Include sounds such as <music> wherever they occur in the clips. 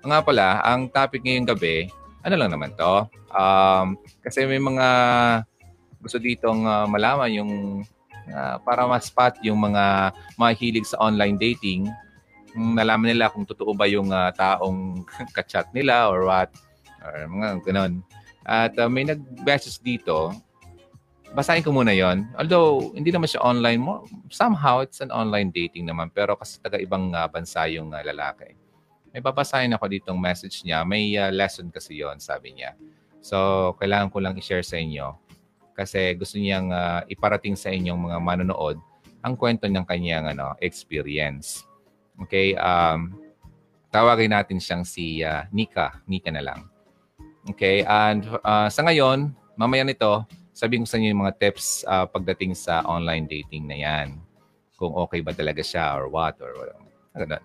Nga pala, ang topic ngayong gabi, ano lang naman to? Um, kasi may mga gusto ditong uh, malaman yung uh, para ma-spot yung mga mahilig sa online dating, nalaman nila kung totoo ba yung uh, taong <laughs> kachat nila or what, or mga ganun. At uh, may nag-message dito, basahin ko muna yon. Although, hindi naman siya online mo. Somehow, it's an online dating naman. Pero kasi taga-ibang uh, bansa yung uh, lalaki. May babasahin ako ditong message niya. May uh, lesson kasi yon sabi niya. So, kailangan ko lang i-share sa inyo kasi gusto niyang uh, iparating sa inyong mga manonood ang kwento ng kanyang ano, experience. Okay, um, tawagin natin siyang si uh, Nika. Nika na lang. Okay, and uh, sa ngayon, mamaya nito, sabihin ko sa inyo yung mga tips uh, pagdating sa online dating na yan. Kung okay ba talaga siya or what or ano.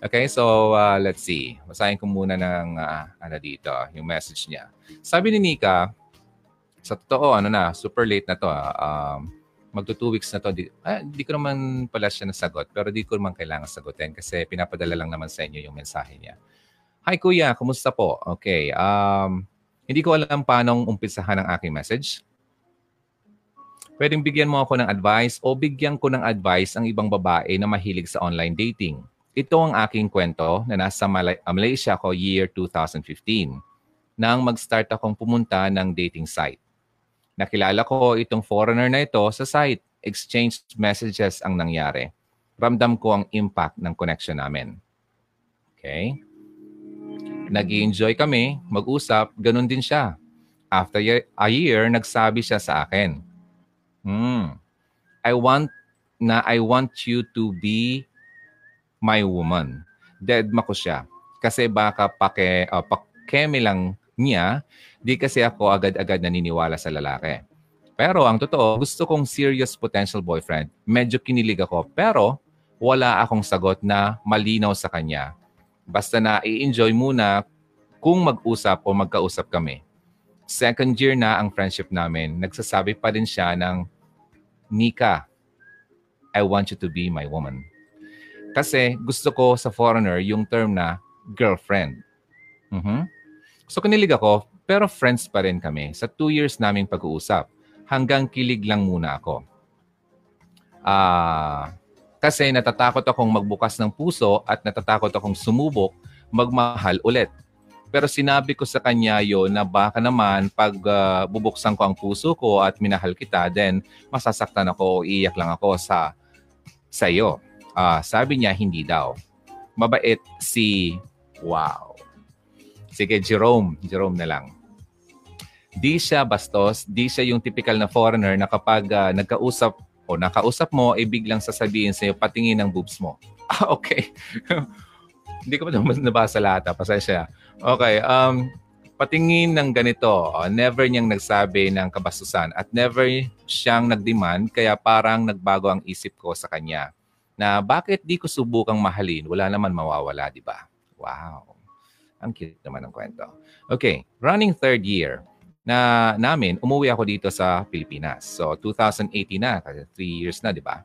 Okay, so uh, let's see. Basahin ko muna ng uh, ano dito, yung message niya. Sabi ni Nika, sa totoo, ano na, super late na to. Ah. Um, magto two weeks na to. Di, ah, di ko naman pala siya nasagot, pero di ko naman kailangan sagutin kasi pinapadala lang naman sa inyo yung mensahe niya. Hi kuya, kumusta po? Okay, um, hindi ko alam paano umpisahan ang aking message. Pwedeng bigyan mo ako ng advice o bigyan ko ng advice ang ibang babae na mahilig sa online dating. Ito ang aking kwento na nasa Malaysia ko year 2015 nang mag-start akong pumunta ng dating site. Nakilala ko itong foreigner na ito sa site. Exchange messages ang nangyari. Ramdam ko ang impact ng connection namin. Okay? nag enjoy kami, mag-usap, ganun din siya. After a year, nagsabi siya sa akin, hmm, I want na I want you to be my woman. Deadma ko siya. Kasi baka pake, uh, pakeme lang niya Di kasi ako agad-agad naniniwala sa lalaki. Pero ang totoo, gusto kong serious potential boyfriend. Medyo kinilig ako, pero wala akong sagot na malinaw sa kanya. Basta na i-enjoy muna kung mag-usap o magkausap kami. Second year na ang friendship namin, nagsasabi pa din siya ng, Nika, I want you to be my woman. Kasi gusto ko sa foreigner yung term na girlfriend. Mm-hmm. So kinilig ako, pero friends pa rin kami sa two years naming pag-uusap. Hanggang kilig lang muna ako. Ah, kasi natatakot akong magbukas ng puso at natatakot akong sumubok magmahal ulit. Pero sinabi ko sa kanya yon na baka naman pag uh, bubuksan ko ang puso ko at minahal kita, then masasaktan ako o iiyak lang ako sa sa iyo. Uh, sabi niya hindi daw. Mabait si Wow. Sige, Jerome. Jerome na lang. Di siya bastos, di siya yung typical na foreigner na kapag uh, nagkausap o nakausap mo, ay eh, biglang sasabihin sa'yo, patingin ng boobs mo. <laughs> Ah, okay. <laughs> Hindi ko pa nabasa lahat. Ha? Ah. Pasensya. Okay. Um, patingin ng ganito, uh, never niyang nagsabi ng kabastusan at never siyang nagdemand kaya parang nagbago ang isip ko sa kanya na bakit di ko subukang mahalin, wala naman mawawala, di ba? Wow. Ang cute naman ng kwento. Okay, running third year na namin, umuwi ako dito sa Pilipinas. So, 2018 na, kasi 3 years na, di ba?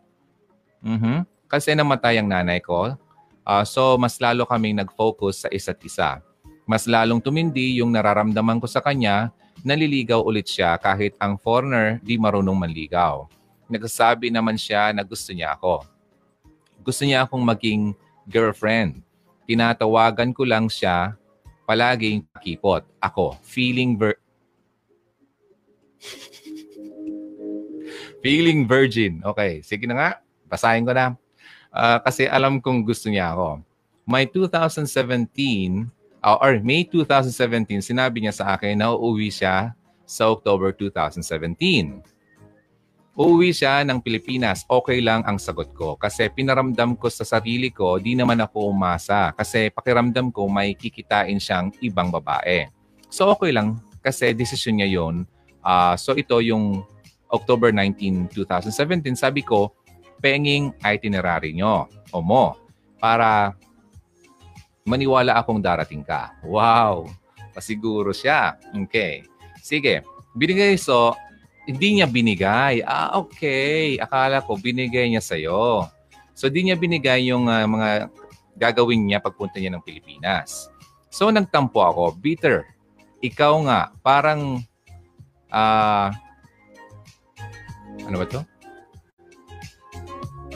Mm-hmm. Kasi namatay ang nanay ko. Uh, so, mas lalo kaming nag-focus sa isa't isa. Mas lalong tumindi yung nararamdaman ko sa kanya, naliligaw ulit siya kahit ang foreigner di marunong manligaw. Nagsasabi naman siya na gusto niya ako. Gusto niya akong maging girlfriend. Tinatawagan ko lang siya palaging kipot. Ako, feeling ver- <laughs> Feeling virgin. Okay, sige na nga. Basahin ko na. Uh, kasi alam kong gusto niya ako. May 2017, uh, or May 2017, sinabi niya sa akin na uuwi siya sa October 2017. Uuwi siya ng Pilipinas, okay lang ang sagot ko. Kasi pinaramdam ko sa sarili ko, di naman ako umasa. Kasi pakiramdam ko may kikitain siyang ibang babae. So okay lang, kasi desisyon niya yon. Uh, so ito yung October 19, 2017, sabi ko, penging itinerary nyo o mo para maniwala akong darating ka. Wow! Pasiguro siya. Okay. Sige. Binigay so, hindi niya binigay. Ah, okay. Akala ko binigay niya sa'yo. So, di niya binigay yung uh, mga gagawin niya pagpunta niya ng Pilipinas. So nagtampo ako, bitter. Ikaw nga, parang, uh, ano ba to?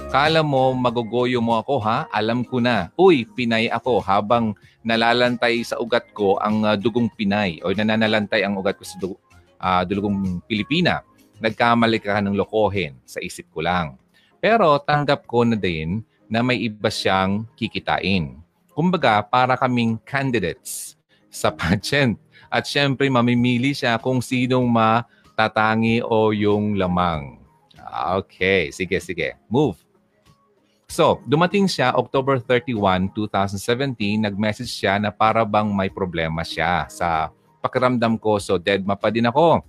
Kala mo magugoyo mo ako ha? Alam ko na. Uy, Pinay ako habang nalalantay sa ugat ko ang uh, dugong Pinay o nananalantay ang ugat ko sa dug- uh, dugong Pilipina. Nagkamali ka ng lokohin sa isip ko lang. Pero tanggap ko na din na may iba siyang kikitain. Kumbaga, para kaming candidates sa <laughs> pageant. At syempre, mamimili siya kung sinong matatangi o yung lamang. Okay, sige, sige. Move. So, dumating siya October 31, 2017, nag-message siya na para bang may problema siya sa pakiramdam ko. So, dead ma din ako.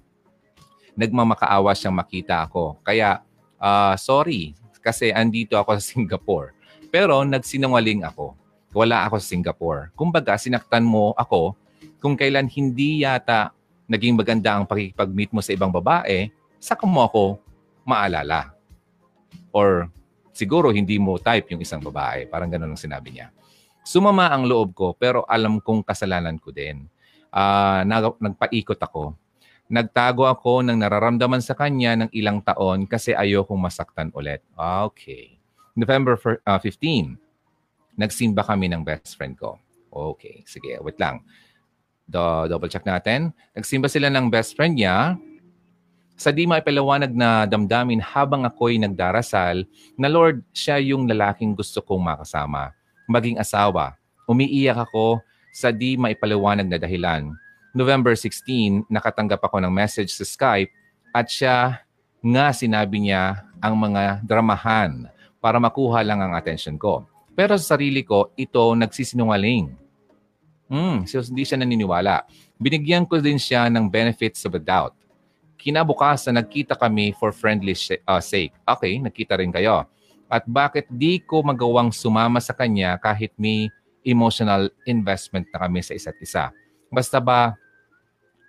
Nagmamakaawa siyang makita ako. Kaya, uh, sorry, kasi andito ako sa Singapore. Pero nagsinungaling ako. Wala ako sa Singapore. Kumbaga, sinaktan mo ako kung kailan hindi yata naging maganda ang pakikipag-meet mo sa ibang babae, saka mo ako maalala. Or siguro hindi mo type yung isang babae. Parang ganun ang sinabi niya. Sumama ang loob ko pero alam kong kasalanan ko din. Uh, nag- nagpaikot ako. Nagtago ako ng nararamdaman sa kanya ng ilang taon kasi ayokong masaktan ulit. Okay. November uh, 15, nagsimba kami ng best friend ko. Okay, sige, wait lang. Do, double check natin. Nagsimba sila ng best friend niya sa di maipaliwanag na damdamin habang ako'y nagdarasal na Lord, siya yung lalaking gusto kong makasama. Maging asawa. Umiiyak ako sa di maipaliwanag na dahilan. November 16, nakatanggap ako ng message sa Skype at siya nga sinabi niya ang mga dramahan para makuha lang ang attention ko. Pero sa sarili ko, ito nagsisinungaling. Hmm, so hindi siya naniniwala. Binigyan ko din siya ng benefits of the doubt kinabukasan nagkita kami for friendly uh, sake. Okay, nagkita rin kayo. At bakit di ko magawang sumama sa kanya kahit may emotional investment na kami sa isa't isa? Basta ba,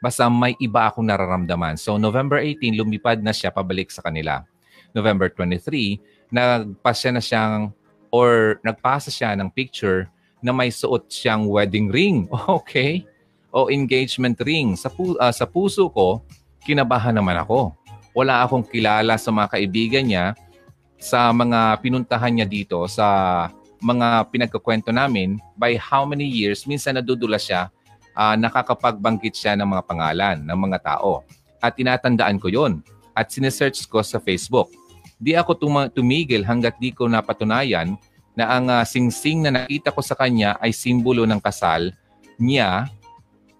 basta may iba akong nararamdaman. So November 18, lumipad na siya pabalik sa kanila. November 23, nagpasya na siyang or nagpasa siya ng picture na may suot siyang wedding ring. <laughs> Okay? O engagement ring. Sa, pu- uh, sa puso ko, kinabahan naman ako. Wala akong kilala sa mga kaibigan niya sa mga pinuntahan niya dito sa mga pinagkukwento namin by how many years minsan nadudula siya uh, nakakapagbanggit siya ng mga pangalan ng mga tao at tinatandaan ko yon at sinesearch ko sa Facebook. Di ako tum- tumigil hanggat di ko napatunayan na ang uh, singsing na nakita ko sa kanya ay simbolo ng kasal niya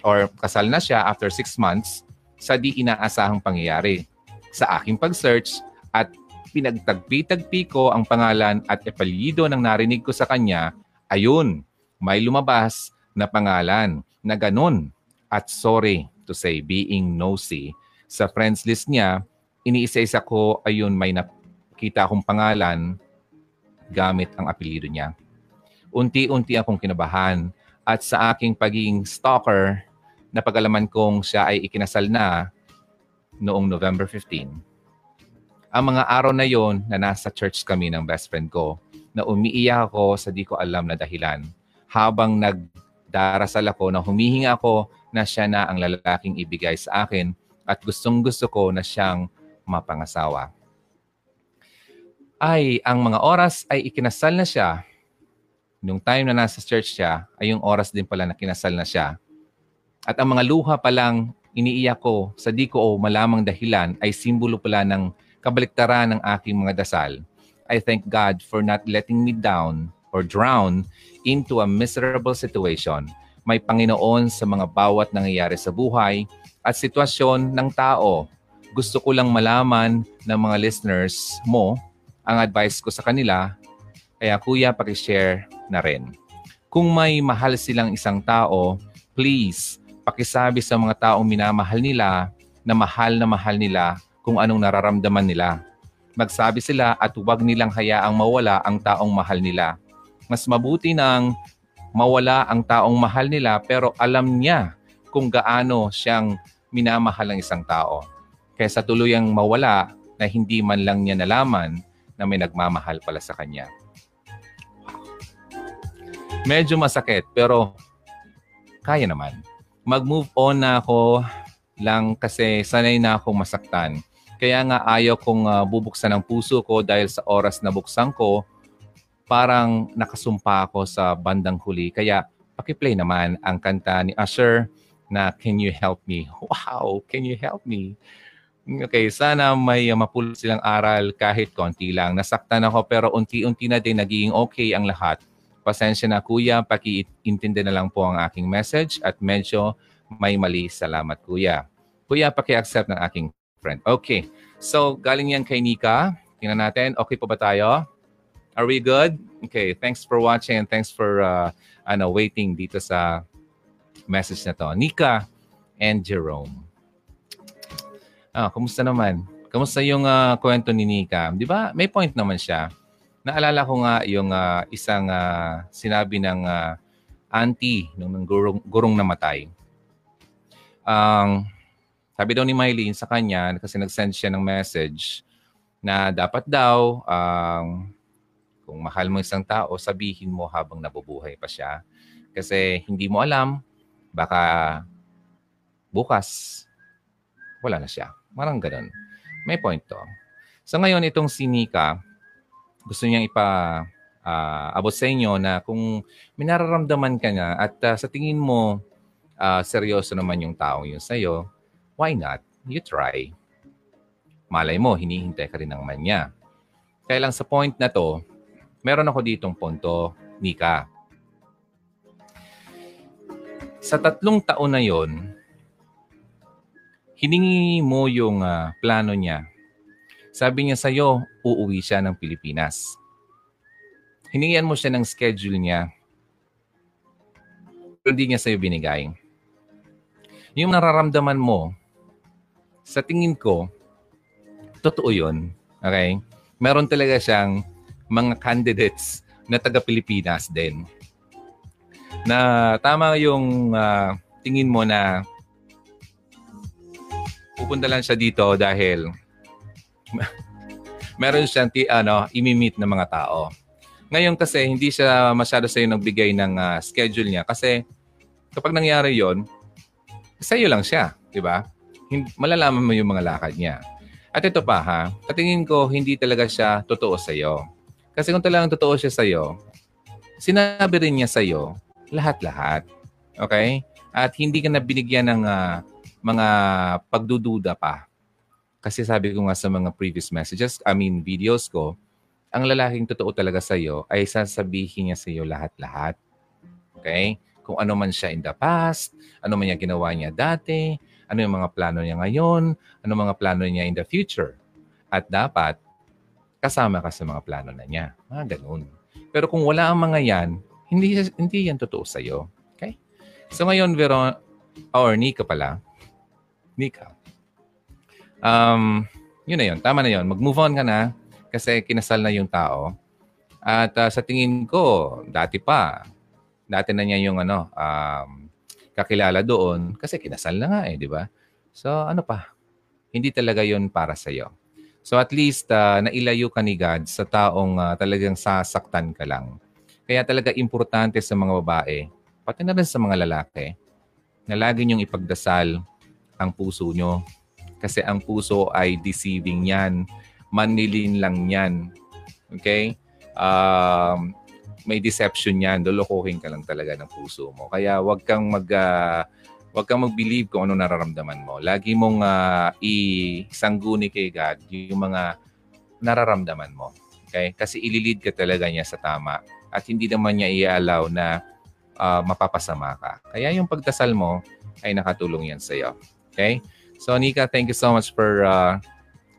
or kasal na siya after six months sa di inaasahang pangyayari. Sa aking pag-search at pinagtagpi-tagpi ko ang pangalan at epalyido ng narinig ko sa kanya, ayun, may lumabas na pangalan na ganun. At sorry to say, being nosy, sa friends list niya, iniisa-isa ko, ayun, may nakita akong pangalan gamit ang apelyido niya. Unti-unti akong kinabahan at sa aking pagiging stalker, napagalaman kong siya ay ikinasal na noong November 15. Ang mga araw na yon na nasa church kami ng best friend ko, na umiiyak ako sa di ko alam na dahilan. Habang nagdarasal ako na humihinga ako na siya na ang lalaking ibigay sa akin at gustong gusto ko na siyang mapangasawa. Ay, ang mga oras ay ikinasal na siya. Nung time na nasa church siya, ay yung oras din pala na kinasal na siya at ang mga luha pa lang iniiyak ko sa di ko o malamang dahilan ay simbolo pala ng kabaliktaran ng aking mga dasal. I thank God for not letting me down or drown into a miserable situation. May Panginoon sa mga bawat nangyayari sa buhay at sitwasyon ng tao. Gusto ko lang malaman ng mga listeners mo ang advice ko sa kanila. Kaya kuya, pakishare na rin. Kung may mahal silang isang tao, please pakisabi sa mga taong minamahal nila na mahal na mahal nila kung anong nararamdaman nila. Magsabi sila at huwag nilang hayaang mawala ang taong mahal nila. Mas mabuti nang mawala ang taong mahal nila pero alam niya kung gaano siyang minamahal ng isang tao. Kaysa tuluyang mawala na hindi man lang niya nalaman na may nagmamahal pala sa kanya. Medyo masakit pero kaya naman. Mag-move on na ako lang kasi sanay na akong masaktan. Kaya nga ayaw kong uh, bubuksan ang puso ko dahil sa oras na buksan ko, parang nakasumpa ako sa bandang huli. Kaya pakiplay naman ang kanta ni Usher na Can You Help Me? <laughs> Wow, Can You Help Me? Okay, sana may uh, mapulot silang aral kahit konti lang. Nasaktan ako pero unti-unti na din naging okay ang lahat. Pasensya na kuya, paki-intindi na lang po ang aking message at medyo may mali. Salamat kuya. Kuya, paki-accept ng aking friend. Okay, so galing yan kay Nika. Tingnan natin, okay po ba tayo? Are we good? Okay, thanks for watching and thanks for uh, ano, waiting dito sa message na to. Nika and Jerome. Ah, kumusta naman? Kumusta yung uh, kwento ni Nika? Di ba? May point naman siya. Naalala ko nga yung uh, isang uh, sinabi ng uh, auntie ng gurong, gurong namatay. Ang um, sabi daw ni Mylene sa kanya kasi nag-send siya ng message na dapat daw um, kung mahal mo isang tao, sabihin mo habang nabubuhay pa siya. Kasi hindi mo alam, baka bukas, wala na siya. Marang ganun. May point to. So ngayon, itong si Nika, gusto niyang ipa uh, abot sa inyo na kung may nararamdaman ka na at uh, sa tingin mo uh, seryoso naman yung taong yun sa'yo, why not? You try. Malay mo, hinihintay ka rin ng man niya. Kaya lang sa point na to, meron ako ditong punto, Nika. Sa tatlong taon na yon, hiningi mo yung uh, plano niya. Sabi niya sa'yo, uuwi siya ng Pilipinas. Hiningian mo siya ng schedule niya. Pero hindi niya sa'yo binigay. Yung nararamdaman mo, sa tingin ko, totoo yun. Okay? Meron talaga siyang mga candidates na taga-Pilipinas din. Na tama yung uh, tingin mo na pupunta lang siya dito dahil <laughs> meron siyang ti, ano, imi-meet ng mga tao. Ngayon kasi hindi siya masyado sa iyo nagbigay ng uh, schedule niya kasi kapag nangyari 'yon, sa iyo lang siya, 'di ba? Malalaman mo yung mga lakad niya. At ito pa ha, katingin ko hindi talaga siya totoo sa iyo. Kasi kung talagang totoo siya sa iyo, sinabi rin niya sa iyo lahat-lahat. Okay? At hindi ka na binigyan ng uh, mga pagdududa pa. Kasi sabi ko nga sa mga previous messages, I mean videos ko, ang lalaking totoo talaga sa iyo ay sasabihin niya sa iyo lahat-lahat. Okay? Kung ano man siya in the past, ano man yung ginawa niya dati, ano yung mga plano niya ngayon, ano mga plano niya in the future. At dapat, kasama ka sa mga plano na niya. Mga ganun. Pero kung wala ang mga yan, hindi, hindi yan totoo sa iyo. Okay? So ngayon, Veron, or Nika pala, Nika. Um, yun na yun. Tama na yun. Mag-move on ka na kasi kinasal na yung tao. At uh, sa tingin ko, dati pa, dati na niya yung ano, um, kakilala doon kasi kinasal na nga eh, di ba? So ano pa, hindi talaga yun para sa iyo. So at least uh, nailayo ka ni God sa taong uh, talagang sasaktan ka lang. Kaya talaga importante sa mga babae, pati na rin sa mga lalaki, na lagi niyong ipagdasal ang puso nyo. Kasi ang puso ay deceiving yan. Manilin lang yan. Okay? Um, may deception yan. Lulukuhin ka lang talaga ng puso mo. Kaya wag kang mag... Uh, wag kang mag-believe kung ano nararamdaman mo. Lagi mong uh, isangguni kay God yung mga nararamdaman mo. Okay? Kasi ililid ka talaga niya sa tama at hindi naman niya i-allow na uh, mapapasama ka. Kaya yung pagdasal mo ay nakatulong yan sa iyo. Okay? So, Nika, thank you so much for uh,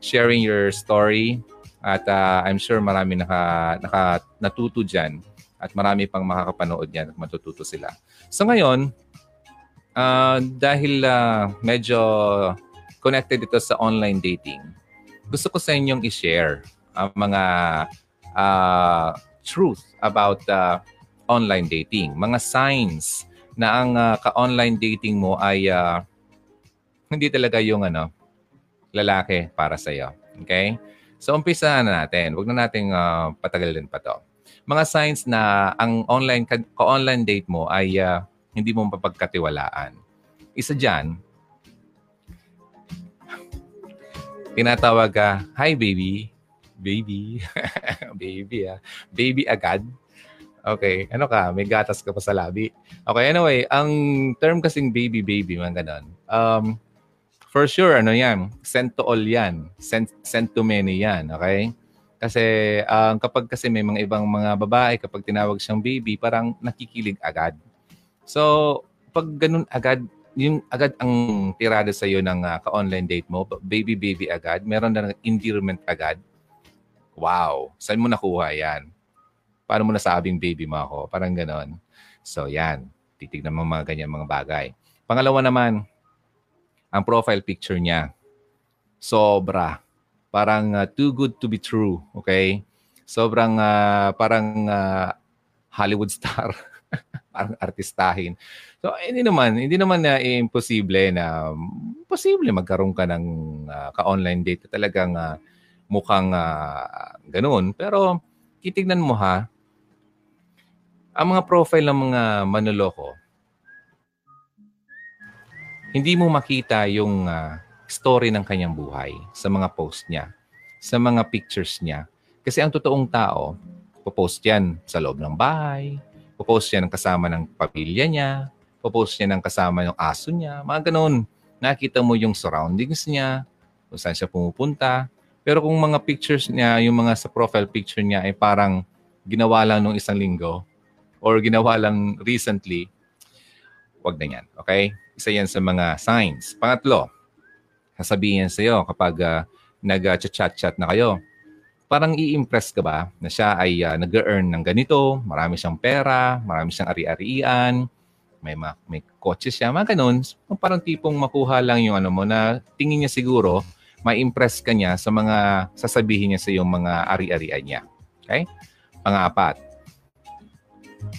sharing your story. At uh, I'm sure marami naka, naka natuto dyan at marami pang makakapanood yan at matututo sila. So ngayon, uh, dahil uh, medyo connected ito sa online dating, gusto ko sa inyong i-share ang mga uh, truth about uh, online dating. Mga signs na ang uh, ka-online dating mo ay uh, hindi talaga yung ano, lalaki para sa iyo. Okay? So umpisa na natin. Huwag na nating uh, patagalin pa to. Mga signs na ang online ka-online date mo ay uh, hindi mo mapagkatiwalaan. Isa dyan, tinatawag ka, Hi baby. Baby. <laughs> baby ah. Baby agad. Okay. Ano ka? May gatas ka pa sa labi. Okay. Anyway, ang term kasing baby baby, mga ganon. Um, for sure, ano yan? Sent to all yan. Sent, sent to many yan. Okay? Kasi um, kapag kasi may mga ibang mga babae, kapag tinawag siyang baby, parang nakikilig agad. So, pag ganun agad, yung agad ang tirada sa iyo ng uh, ka-online date mo, baby baby agad, meron na ng endearment agad. Wow, saan mo nakuha 'yan? Paano mo nasabing baby mo ako? Parang ganon. So, yan. Titignan mo mga ganyan mga bagay. Pangalawa naman, ang profile picture niya. Sobra. Parang uh, too good to be true. Okay? Sobrang uh, parang uh, Hollywood star. <laughs> parang artistahin. So hindi naman, hindi naman na uh, imposible na posible magkaroon ka ng uh, ka-online date talagang uh, mukhang uh, ganoon. Pero titignan mo ha, ang mga profile ng mga manloloko, hindi mo makita yung uh, story ng kanyang buhay sa mga post niya, sa mga pictures niya. Kasi ang totoong tao, popost yan sa loob ng bahay, Popost niya ng kasama ng pamilya niya. Popost niya ng kasama ng aso niya. Mga ganun. Nakita mo yung surroundings niya, kung saan siya pumupunta. Pero kung mga pictures niya, yung mga sa profile picture niya ay parang ginawa lang nung isang linggo or ginawa lang recently, wag na yan. Okay? Isa yan sa mga signs. Pangatlo, sasabihin sa iyo kapag uh, nag-chat-chat na kayo, parang i-impress ka ba na siya ay uh, nag-earn ng ganito, marami siyang pera, marami siyang ari-arian, may, ma- may kotse siya, mga ganun. Parang tipong makuha lang yung ano mo na tingin niya siguro, ma-impress ka niya sa mga sasabihin niya sa yung mga ari-arian niya. Okay? Pangapat.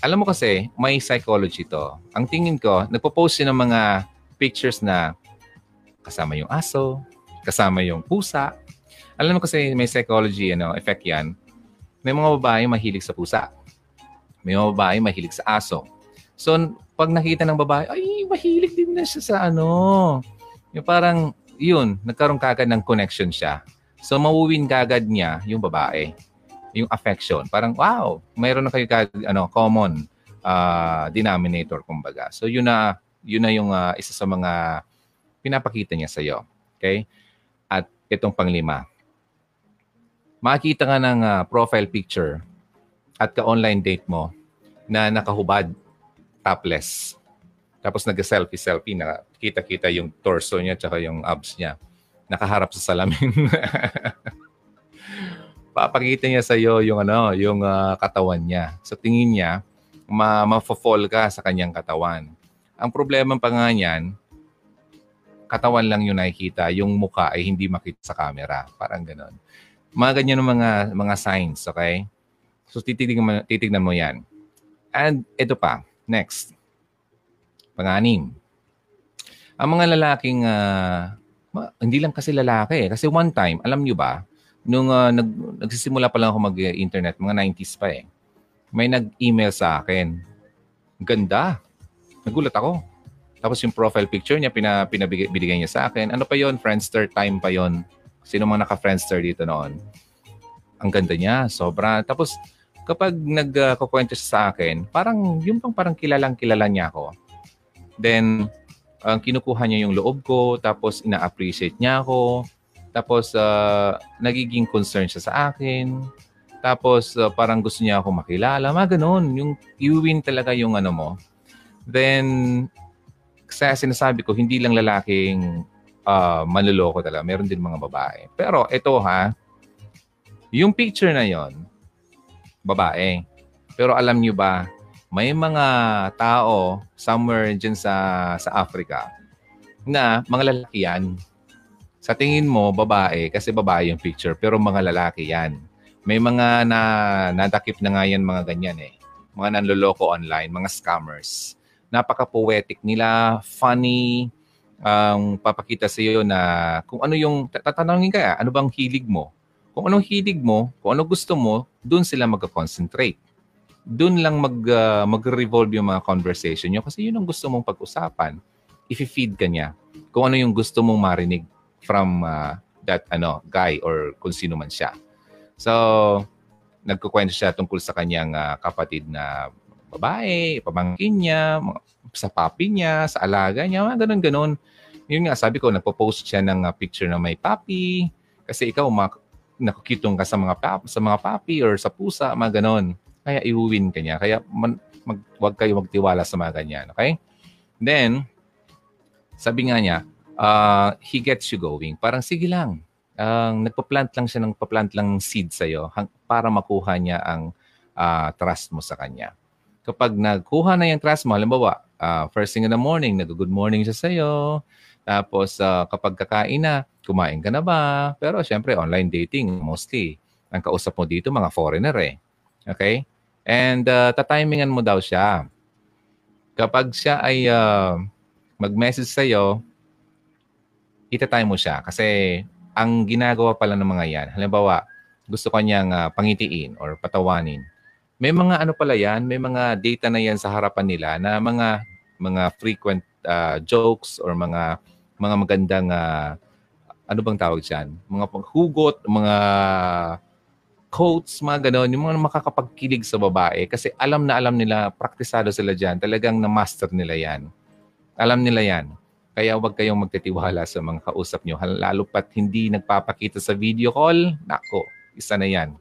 Alam mo kasi, may psychology to. Ang tingin ko, nagpo-post siya ng mga pictures na kasama yung aso, kasama yung pusa, alam mo kasi may psychology ano, effect yan. May mga babae mahilig sa pusa. May mga babae mahilig sa aso. So, pag nakita ng babae, ay, mahilig din na siya sa ano. Yung parang, yun, nagkaroon kagad ng connection siya. So, mawuwin kagad niya yung babae. Yung affection. Parang, wow, mayroon na kayo kagad, ano, common uh, denominator, kumbaga. So, yun na, yun na yung uh, isa sa mga pinapakita niya sa iyo. Okay? At itong panglima, makikita ka ng uh, profile picture at ka-online date mo na nakahubad, topless. Tapos nag-selfie-selfie na kita-kita yung torso niya tsaka yung abs niya. Nakaharap sa salamin. <laughs> Papakita niya sa iyo yung ano, yung uh, katawan niya. Sa tingin niya, ma mafo-fall ka sa kanyang katawan. Ang problema pa nga niyan, katawan lang yung nakikita, yung muka ay hindi makita sa camera. Parang ganon. Mga ganyan ng mga, mga signs, okay? So titignan mo, titignan mo yan. And ito pa, next. Panganim. Ang mga lalaking, uh, hindi lang kasi lalaki. Kasi one time, alam nyo ba, nung uh, nag, nagsisimula pa lang ako mag-internet, mga 90s pa eh, may nag-email sa akin. Ganda. Nagulat ako. Tapos yung profile picture niya, pina, pinabigay niya sa akin. Ano pa yon Friendster time pa yon Sino mga naka-Friendster dito noon? Ang ganda niya, sobra. Tapos, kapag nagkukwento uh, siya sa akin, parang, yung pang parang kilalang kilala niya ako. Then, ang uh, kinukuha niya yung loob ko, tapos ina-appreciate niya ako, tapos uh, nagiging concern siya sa akin, tapos uh, parang gusto niya ako makilala, mga ganun. Yung i-win talaga yung ano mo. Then, kaya sinasabi ko, hindi lang lalaking uh, manloloko talaga. Meron din mga babae. Pero ito ha, yung picture na yon babae. Pero alam nyo ba, may mga tao somewhere dyan sa, sa Africa na mga lalaki yan. Sa tingin mo, babae, kasi babae yung picture, pero mga lalaki yan. May mga na, nadakip na nga yan mga ganyan eh. Mga nanloloko online, mga scammers. Napaka-poetic nila, funny, ang um, papakita sa iyo na kung ano yung tatanungin ka, ano bang hilig mo? Kung anong hilig mo, kung ano gusto mo, doon sila mag-concentrate. dun lang mag, uh, mag-revolve yung mga conversation nyo kasi yun ang gusto mong pag-usapan. If-feed ka niya kung ano yung gusto mong marinig from uh, that ano guy or kung sino man siya. So, nagkukwento siya tungkol sa kanyang uh, kapatid na babae, pamangkin niya, sa papi niya, sa alaga niya, mga ganun-ganun. Yun nga, sabi ko, nagpo-post siya ng uh, picture na may papi. Kasi ikaw, ma- nakukitong ka sa mga, pap- sa mga papi or sa pusa, mga ganun. Kaya iuwin ka niya. Kaya man, mag, wag kayo magtiwala sa mga ganyan. Okay? Then, sabi nga niya, uh, he gets you going. Parang sige lang. Ang uh, nagpa-plant lang siya ng pa-plant lang seed sa iyo para makuha niya ang uh, trust mo sa kanya. Kapag nagkuha na yung trust mo, halimbawa, uh, first thing in the morning, nag-good morning siya sa iyo. Tapos uh, kapag kakain na, kumain ka na ba? Pero syempre, online dating mostly. Ang kausap mo dito, mga foreigner eh. Okay? And uh, tatimingan mo daw siya. Kapag siya ay uh, mag-message sa iyo, itatime mo siya. Kasi ang ginagawa pala ng mga yan, halimbawa, gusto kanyang uh, pangitiin or patawanin. May mga ano pala yan, may mga data na yan sa harapan nila na mga mga frequent uh, jokes or mga mga magandang uh, ano bang tawag diyan? Mga paghugot, mga quotes, mga gano'n, yung mga makakapagkilig sa babae kasi alam na alam nila, praktisado sila dyan, talagang na-master nila yan. Alam nila yan. Kaya huwag kayong magtitiwala sa mga kausap nyo. Lalo pat hindi nagpapakita sa video call, nako, isa na yan.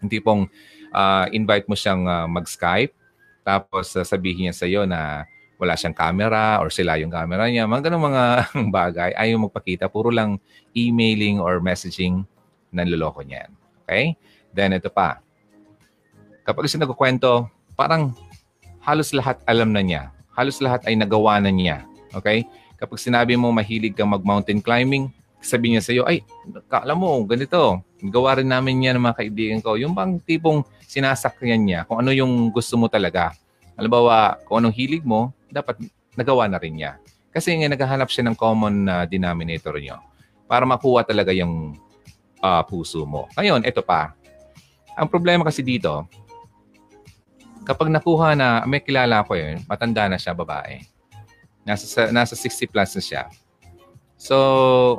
Hindi pong uh, invite mo siyang uh, mag-Skype, tapos uh, sabihin niya sa iyo na wala siyang camera or sila yung camera niya. Mga ganun mga <laughs> bagay. Ayaw magpakita. Puro lang emailing or messaging nanloloko niyan. Okay? Then ito pa. Kapag siya nagkukwento, parang halos lahat alam na niya. Halos lahat ay nagawa na niya. Okay? Kapag sinabi mo mahilig kang mag-mountain climbing, sabi niya sa iyo, ay, alam mo, ganito, gawa rin namin yan ng mga kaibigan ko. Yung bang tipong sinasakyan niya, kung ano yung gusto mo talaga. Halimbawa, kung anong hilig mo, dapat nagawa na rin niya. Kasi nga naghahanap siya ng common uh, denominator niyo para makuha talaga yung uh, puso mo. Ngayon, ito pa. Ang problema kasi dito, kapag nakuha na, may kilala ko yun, matanda na siya, babae. Nasa, nasa 60 plus na siya. So,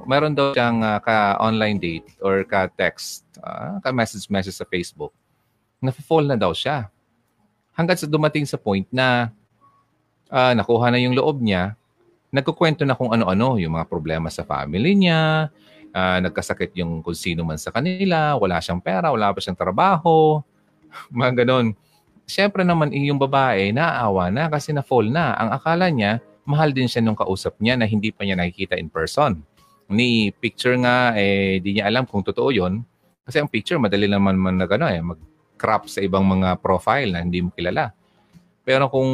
meron daw siyang uh, ka-online date or ka-text, uh, ka-message-message sa Facebook. Nafe-fall na daw siya. Hanggat sa dumating sa point na uh, nakuha na yung loob niya, nagkukwento na kung ano-ano, yung mga problema sa family niya, uh, nagkasakit yung kung sino man sa kanila, wala siyang pera, wala pa siyang trabaho, <laughs> mga ganon. Siyempre naman, yung babae, naaawa na kasi na-fall na. Ang akala niya, mahal din siya nung kausap niya na hindi pa niya nakikita in person. Ni picture nga, eh, di niya alam kung totoo yon Kasi ang picture, madali naman man na gano'n eh, mag-crop sa ibang mga profile na hindi mo kilala. Pero kung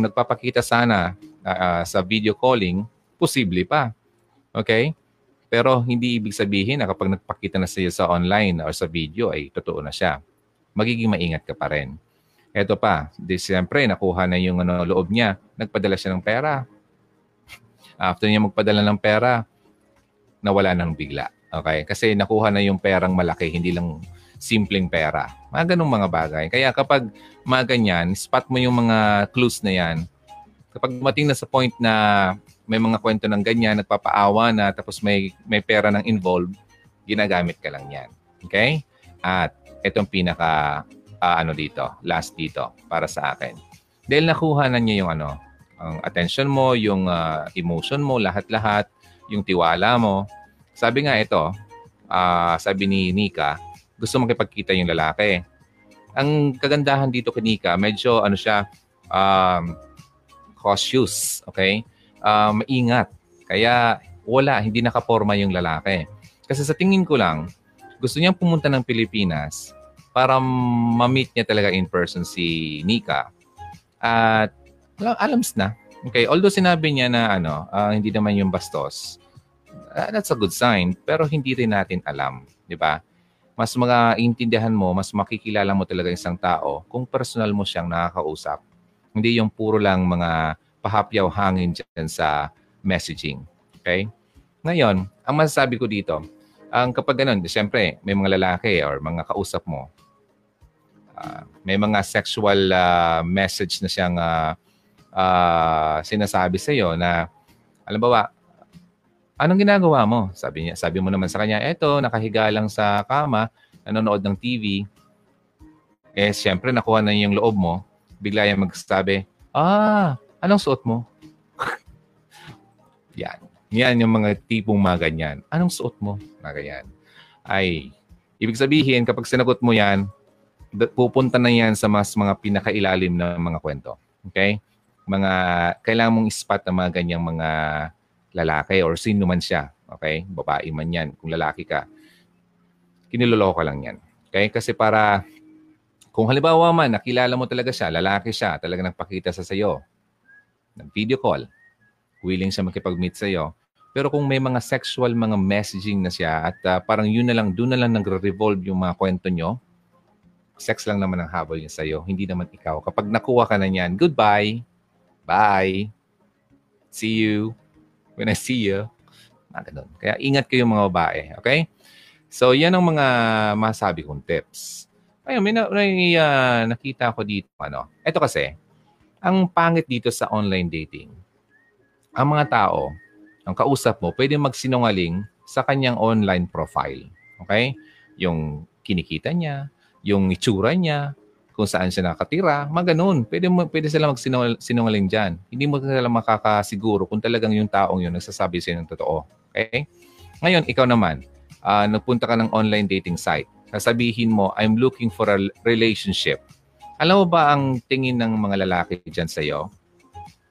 nagpapakita sana uh, sa video calling, posible pa. Okay? Pero hindi ibig sabihin na kapag nagpakita na siya sa online or sa video ay totoo na siya. Magiging maingat ka pa rin. Ito pa, di siyempre nakuha na yung ano, loob niya, nagpadala siya ng pera. After niya magpadala ng pera, nawala nang bigla. Okay? Kasi nakuha na yung perang malaki, hindi lang simpleng pera. Mga ganong mga bagay. Kaya kapag mga ganyan, spot mo yung mga clues na yan. Kapag mating na sa point na may mga kwento ng ganyan, nagpapaawa na, tapos may, may pera nang involved, ginagamit ka lang yan. Okay? At itong pinaka, uh, ano dito, last dito, para sa akin. Dahil nakuha na niya yung ano, ang attention mo, yung uh, emotion mo, lahat-lahat, yung tiwala mo. Sabi nga ito, uh, sabi ni Nika, gusto makipagkita yung lalaki. Ang kagandahan dito kay Nika, medyo ano siya, um, cautious, okay? uh, maingat. Kaya wala, hindi nakaporma yung lalaki. Kasi sa tingin ko lang, gusto niyang pumunta ng Pilipinas para ma-meet niya talaga in person si Nika. At alams na. Okay, although sinabi niya na ano, uh, hindi naman yung bastos, uh, that's a good sign, pero hindi rin natin alam, di ba? Mas intindihan mo, mas makikilala mo talaga isang tao kung personal mo siyang nakakausap. Hindi yung puro lang mga pahapyaw hangin dyan sa messaging. Okay? Ngayon, ang masasabi ko dito, ang kapag ganun, siyempre, may mga lalaki or mga kausap mo, uh, may mga sexual uh, message na siyang uh, uh, sinasabi sa iyo na alam ba anong ginagawa mo? Sabi niya, sabi mo naman sa kanya, eto, nakahiga lang sa kama, nanonood ng TV. Eh, siyempre, nakuha na yung loob mo. Bigla yung magsabi, ah, anong suot mo? <laughs> yan. Yan yung mga tipong mga ganyan. Anong suot mo? Ganyan. Ay, ibig sabihin, kapag sinagot mo yan, pupunta na yan sa mas mga pinakailalim na mga kwento. Okay? Mga, kailangan mong spot ng mga ganyang mga lalaki or sino man siya. Okay? Babae man yan. Kung lalaki ka, kiniloloko ka lang yan. Okay? Kasi para, kung halimbawa man, nakilala mo talaga siya, lalaki siya, talaga nagpakita sa sayo, nag-video call, willing siya makipag-meet sa iyo. Pero kung may mga sexual mga messaging na siya at uh, parang yun na lang, doon na lang nagre-revolve yung mga kwento nyo, sex lang naman ang habol niya sa'yo, hindi naman ikaw. Kapag nakuha ka na niyan, goodbye, bye, see you, when I see you, mga ganun. Kaya ingat kayo mga babae, okay? So, yan ang mga masabi kong tips. Ayun, may, na, may uh, nakita ko dito. Ano? Ito kasi, ang pangit dito sa online dating, ang mga tao, ang kausap mo, pwede magsinungaling sa kanyang online profile. Okay? Yung kinikita niya, yung itsura niya, kung saan siya nakatira, mga ganun. Pwede, mo, pwede sila magsinungaling dyan. Hindi mo sila makakasiguro kung talagang yung taong yun nagsasabi sa ng totoo. Okay? Ngayon, ikaw naman, uh, nagpunta ka ng online dating site, sasabihin mo, I'm looking for a relationship. Alam mo ba ang tingin ng mga lalaki dyan sa iyo?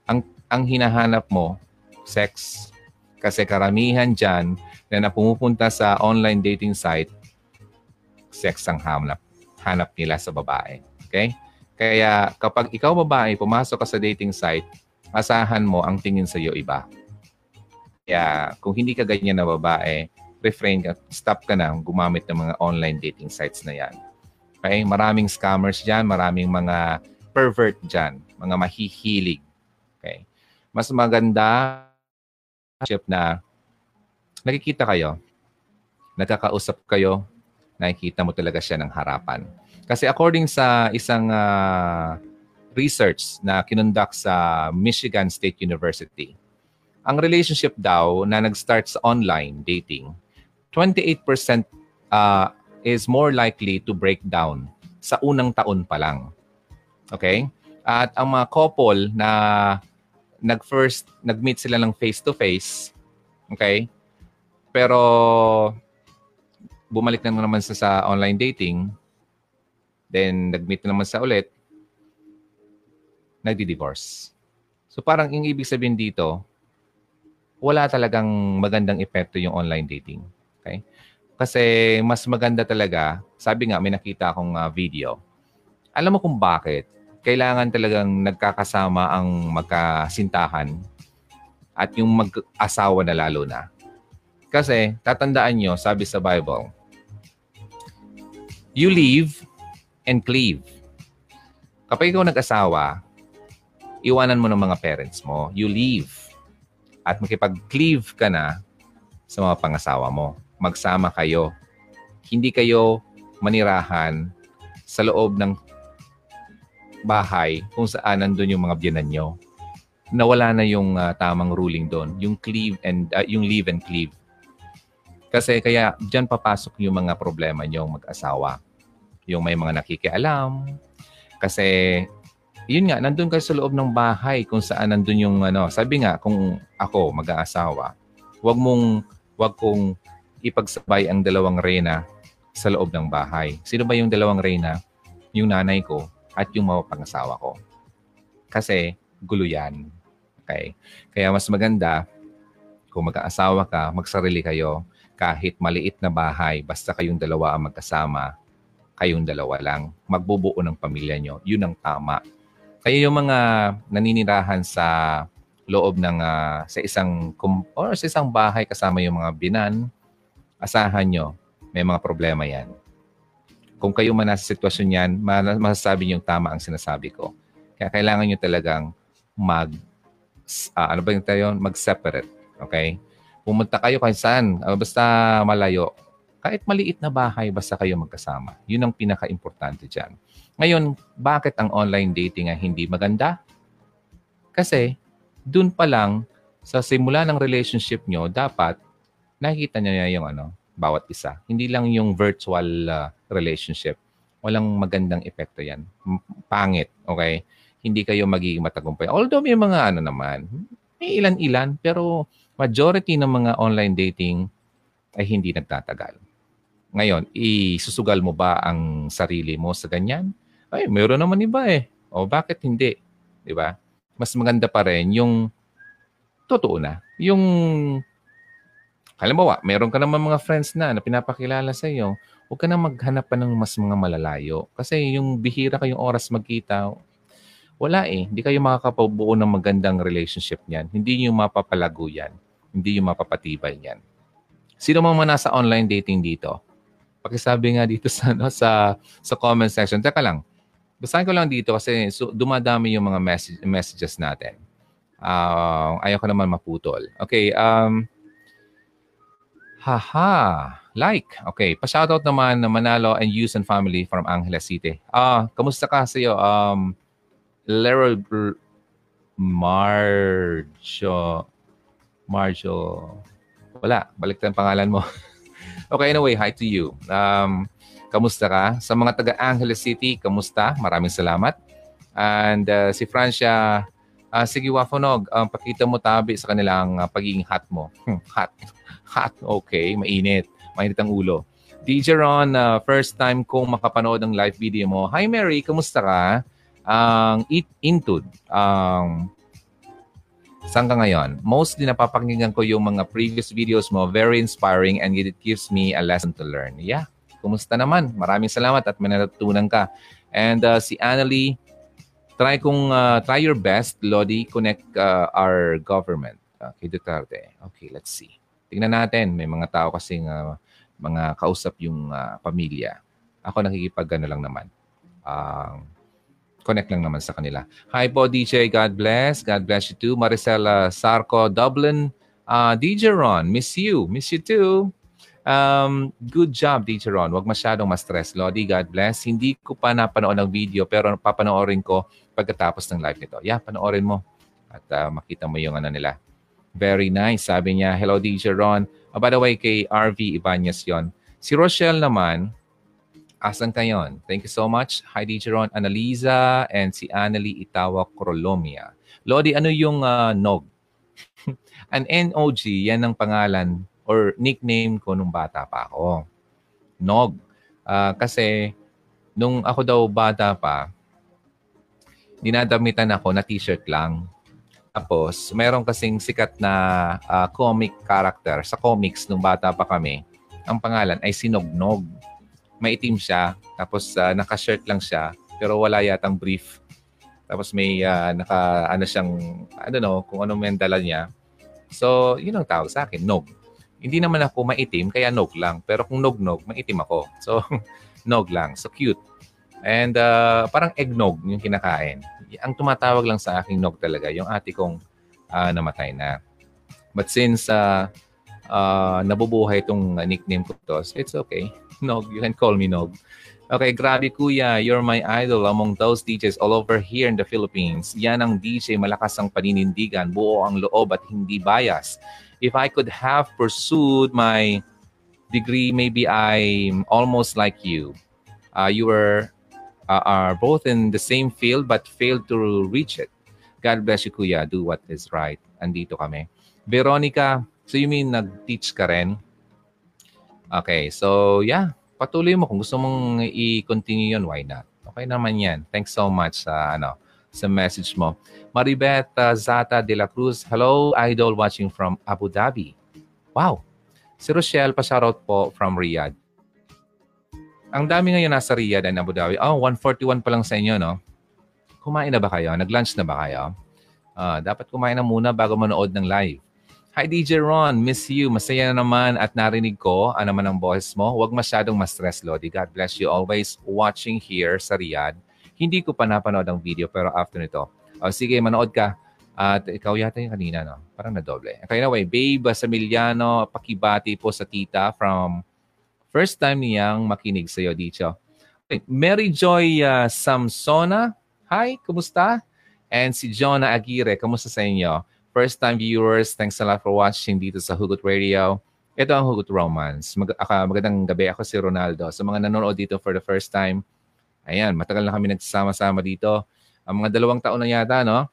Ang, ang hinahanap mo, sex. Kasi karamihan dyan na napumupunta sa online dating site, sex ang hanap, hanap nila sa babae. Okay? Kaya kapag ikaw babae, pumasok ka sa dating site, asahan mo ang tingin sa iyo iba. Kaya kung hindi ka ganyan na babae, refrain ka, stop ka na gumamit ng mga online dating sites na yan. Okay? Maraming scammers dyan, maraming mga pervert dyan, mga mahihilig. Okay? Mas maganda na nakikita kayo, nagkakausap kayo, nakikita mo talaga siya ng harapan. Kasi according sa isang uh, research na kinundak sa Michigan State University, ang relationship daw na nag-start sa online dating 28% uh, is more likely to break down sa unang taon pa lang. Okay? At ang mga couple na nag-first, nag-meet sila ng face-to-face, okay? Pero bumalik na naman sa, sa online dating, then nag-meet na naman sa ulit, nagdi-divorce. So parang yung ibig sabihin dito, wala talagang magandang epekto yung online dating. Okay? Kasi mas maganda talaga, sabi nga, may nakita akong uh, video. Alam mo kung bakit? Kailangan talagang nagkakasama ang magkasintahan at yung mag-asawa na lalo na. Kasi, tatandaan nyo, sabi sa Bible, you live and cleave. Kapag ikaw nag-asawa, iwanan mo ng mga parents mo. You leave. At makipag-cleave ka na sa mga pangasawa mo magsama kayo. Hindi kayo manirahan sa loob ng bahay kung saan nandun yung mga biyanan nyo. Nawala na yung uh, tamang ruling doon, yung cleave and uh, yung leave and cleave. Kasi kaya diyan papasok yung mga problema nyo mag-asawa. Yung may mga nakikialam. Kasi yun nga, nandun kayo sa loob ng bahay kung saan nandun yung ano. Sabi nga, kung ako mag-aasawa, wag mong, wag kong ipagsabay ang dalawang reyna sa loob ng bahay. Sino ba yung dalawang reyna? Yung nanay ko at yung mapapangasawa ko. Kasi gulo yan. Okay? Kaya mas maganda kung mag-aasawa ka, magsarili kayo kahit maliit na bahay, basta kayong dalawa ang magkasama, kayong dalawa lang. Magbubuo ng pamilya nyo. Yun ang tama. Kaya yung mga naninirahan sa loob ng uh, sa isang or sa isang bahay kasama yung mga binan, asahan nyo, may mga problema yan. Kung kayo man nasa sitwasyon yan, masasabi nyo yung tama ang sinasabi ko. Kaya kailangan nyo talagang mag, uh, ano ba yung tayo? Mag-separate. Okay? Pumunta kayo kahit saan, uh, basta malayo. Kahit maliit na bahay, basta kayo magkasama. Yun ang pinaka-importante dyan. Ngayon, bakit ang online dating ay hindi maganda? Kasi, dun pa lang, sa simula ng relationship nyo, dapat nakikita nyo yung ano, bawat isa. Hindi lang yung virtual uh, relationship. Walang magandang epekto yan. Pangit, okay? Hindi kayo magiging matagumpay. Although may mga ano naman, may ilan-ilan, pero majority ng mga online dating ay hindi nagtatagal. Ngayon, isusugal mo ba ang sarili mo sa ganyan? Ay, meron naman iba eh. O bakit hindi? 'Di ba? Mas maganda pa rin yung totoo na. Yung halimbawa, meron ka naman mga friends na na pinapakilala sa iyo, huwag ka na maghanap pa ng mas mga malalayo. Kasi yung bihira kayong oras magkita, wala eh. Hindi kayo makakapabuo ng magandang relationship niyan. Hindi niyo mapapalago yan. Hindi niyo mapapatibay yan. Sino man nasa online dating dito? Pakisabi nga dito sa no, sa sa comment section. Teka lang. Basahin ko lang dito kasi so, dumadami yung mga message, messages natin. Uh, ayaw ko naman maputol. Okay, um Haha, like. Okay, pa-shoutout naman na Manalo and Yus and family from Angeles City. Ah, kamusta ka sa iyo? Um Leroy Marjo Marjo wala, balik ang pangalan mo. <laughs> Okay, anyway, hi to you. Um, kamusta ka? Sa mga taga Angeles City, kamusta? Maraming salamat. And uh, si Francia, uh, sige Wafonog, um, pakita mo tabi sa kanilang uh, pagiging hot mo. Hmm, hot. <laughs> Hot, okay. Mainit. Mainit ang ulo. DJ Ron, uh, first time kong makapanood ng live video mo. Hi Mary, kamusta ka? Ang um, Eat Intud. Um, Saan ka ngayon? Mostly napapakinggan ko yung mga previous videos mo. Very inspiring and it gives me a lesson to learn. Yeah. Kumusta naman? Maraming salamat at may natutunan ka. And uh, si Annalie, try kung uh, try your best, Lodi, connect uh, our government. Uh, kay Duterte. Okay, let's see. Tingnan natin. May mga tao kasing uh, mga kausap yung uh, pamilya. Ako nakikipag lang naman. Uh, connect lang naman sa kanila. Hi po, DJ. God bless. God bless you too. Maricela Sarco, Dublin. Uh, DJ Ron, miss you. Miss you too. Um, good job, DJ Ron. Huwag masyadong ma-stress. Lodi, God bless. Hindi ko pa napanood ng video pero papanoorin ko pagkatapos ng live nito. Yeah, panoorin mo. At uh, makita mo yung ano nila. Very nice. Sabi niya, hello DJ Ron. Oh, by the way, kay RV Ibanez yon. Si Rochelle naman, Asan ka yon? Thank you so much. Hi, DJ Ron, Analiza, and si Annalie Itawa Crolomia. Lodi, ano yung uh, NOG? <laughs> An NOG, yan ang pangalan or nickname ko nung bata pa ako. NOG. Uh, kasi nung ako daw bata pa, dinadamitan ako na t-shirt lang. Tapos, meron kasing sikat na uh, comic character sa comics nung bata pa kami. Ang pangalan ay Sinognog maitim siya, tapos uh, naka-shirt lang siya, pero wala yatang brief. Tapos may uh, naka, ano siyang, I don't know, kung ano may dala niya. So, yun ang tawag sa akin, nog. Hindi naman ako maitim, kaya nog lang. Pero kung nog-nog, maitim ako. So, <laughs> nog lang. So, cute. And uh, parang eggnog yung kinakain. Ang tumatawag lang sa aking nog talaga, yung ate kong uh, namatay na. But since uh, uh, nabubuhay itong nickname ko to, so it's okay. Nog. You can call me Nog. Okay, grabe kuya. You're my idol among those DJs all over here in the Philippines. Yan ang DJ, malakas ang paninindigan, buo ang loob at hindi bias. If I could have pursued my degree, maybe I'm almost like you. Uh, you were uh, are both in the same field but failed to reach it. God bless you, kuya. Do what is right. Andito kami. Veronica, so you mean nag-teach ka rin? Okay, so yeah, patuloy mo kung gusto mong i-continue yun, why not? Okay naman yan. Thanks so much sa ano sa message mo. Maribeth uh, Zata de la Cruz, hello, idol watching from Abu Dhabi. Wow. Si Rochelle, pa-shoutout po from Riyadh. Ang dami ngayon nasa Riyadh and Abu Dhabi. Oh, 141 pa lang sa inyo, no? Kumain na ba kayo? Nag-lunch na ba kayo? Uh, dapat kumain na muna bago manood ng live. Hi DJ Ron, miss you. Masaya na naman at narinig ko ano man ang boses mo. Huwag masyadong ma-stress, Lodi. God bless you always watching here sa Riyadh. Hindi ko pa napanood ang video pero after nito. Oh, sige, manood ka. At ikaw yata yung kanina, no? Parang na doble. Okay, anyway, Babe Samiliano, pakibati po sa tita from First time niyang makinig sa iyo dito. Okay. Mary Joy uh, Samsona. Hi, kumusta? And si Jonah Aguirre, kumusta sa inyo? First time viewers, thanks a lot for watching dito sa Hugot Radio. Ito ang Hugot Romance. Mag uh, magandang gabi. Ako si Ronaldo. Sa mga nanonood dito for the first time, ayan, matagal na kami nagsama-sama dito. Ang mga dalawang taon na yata, no?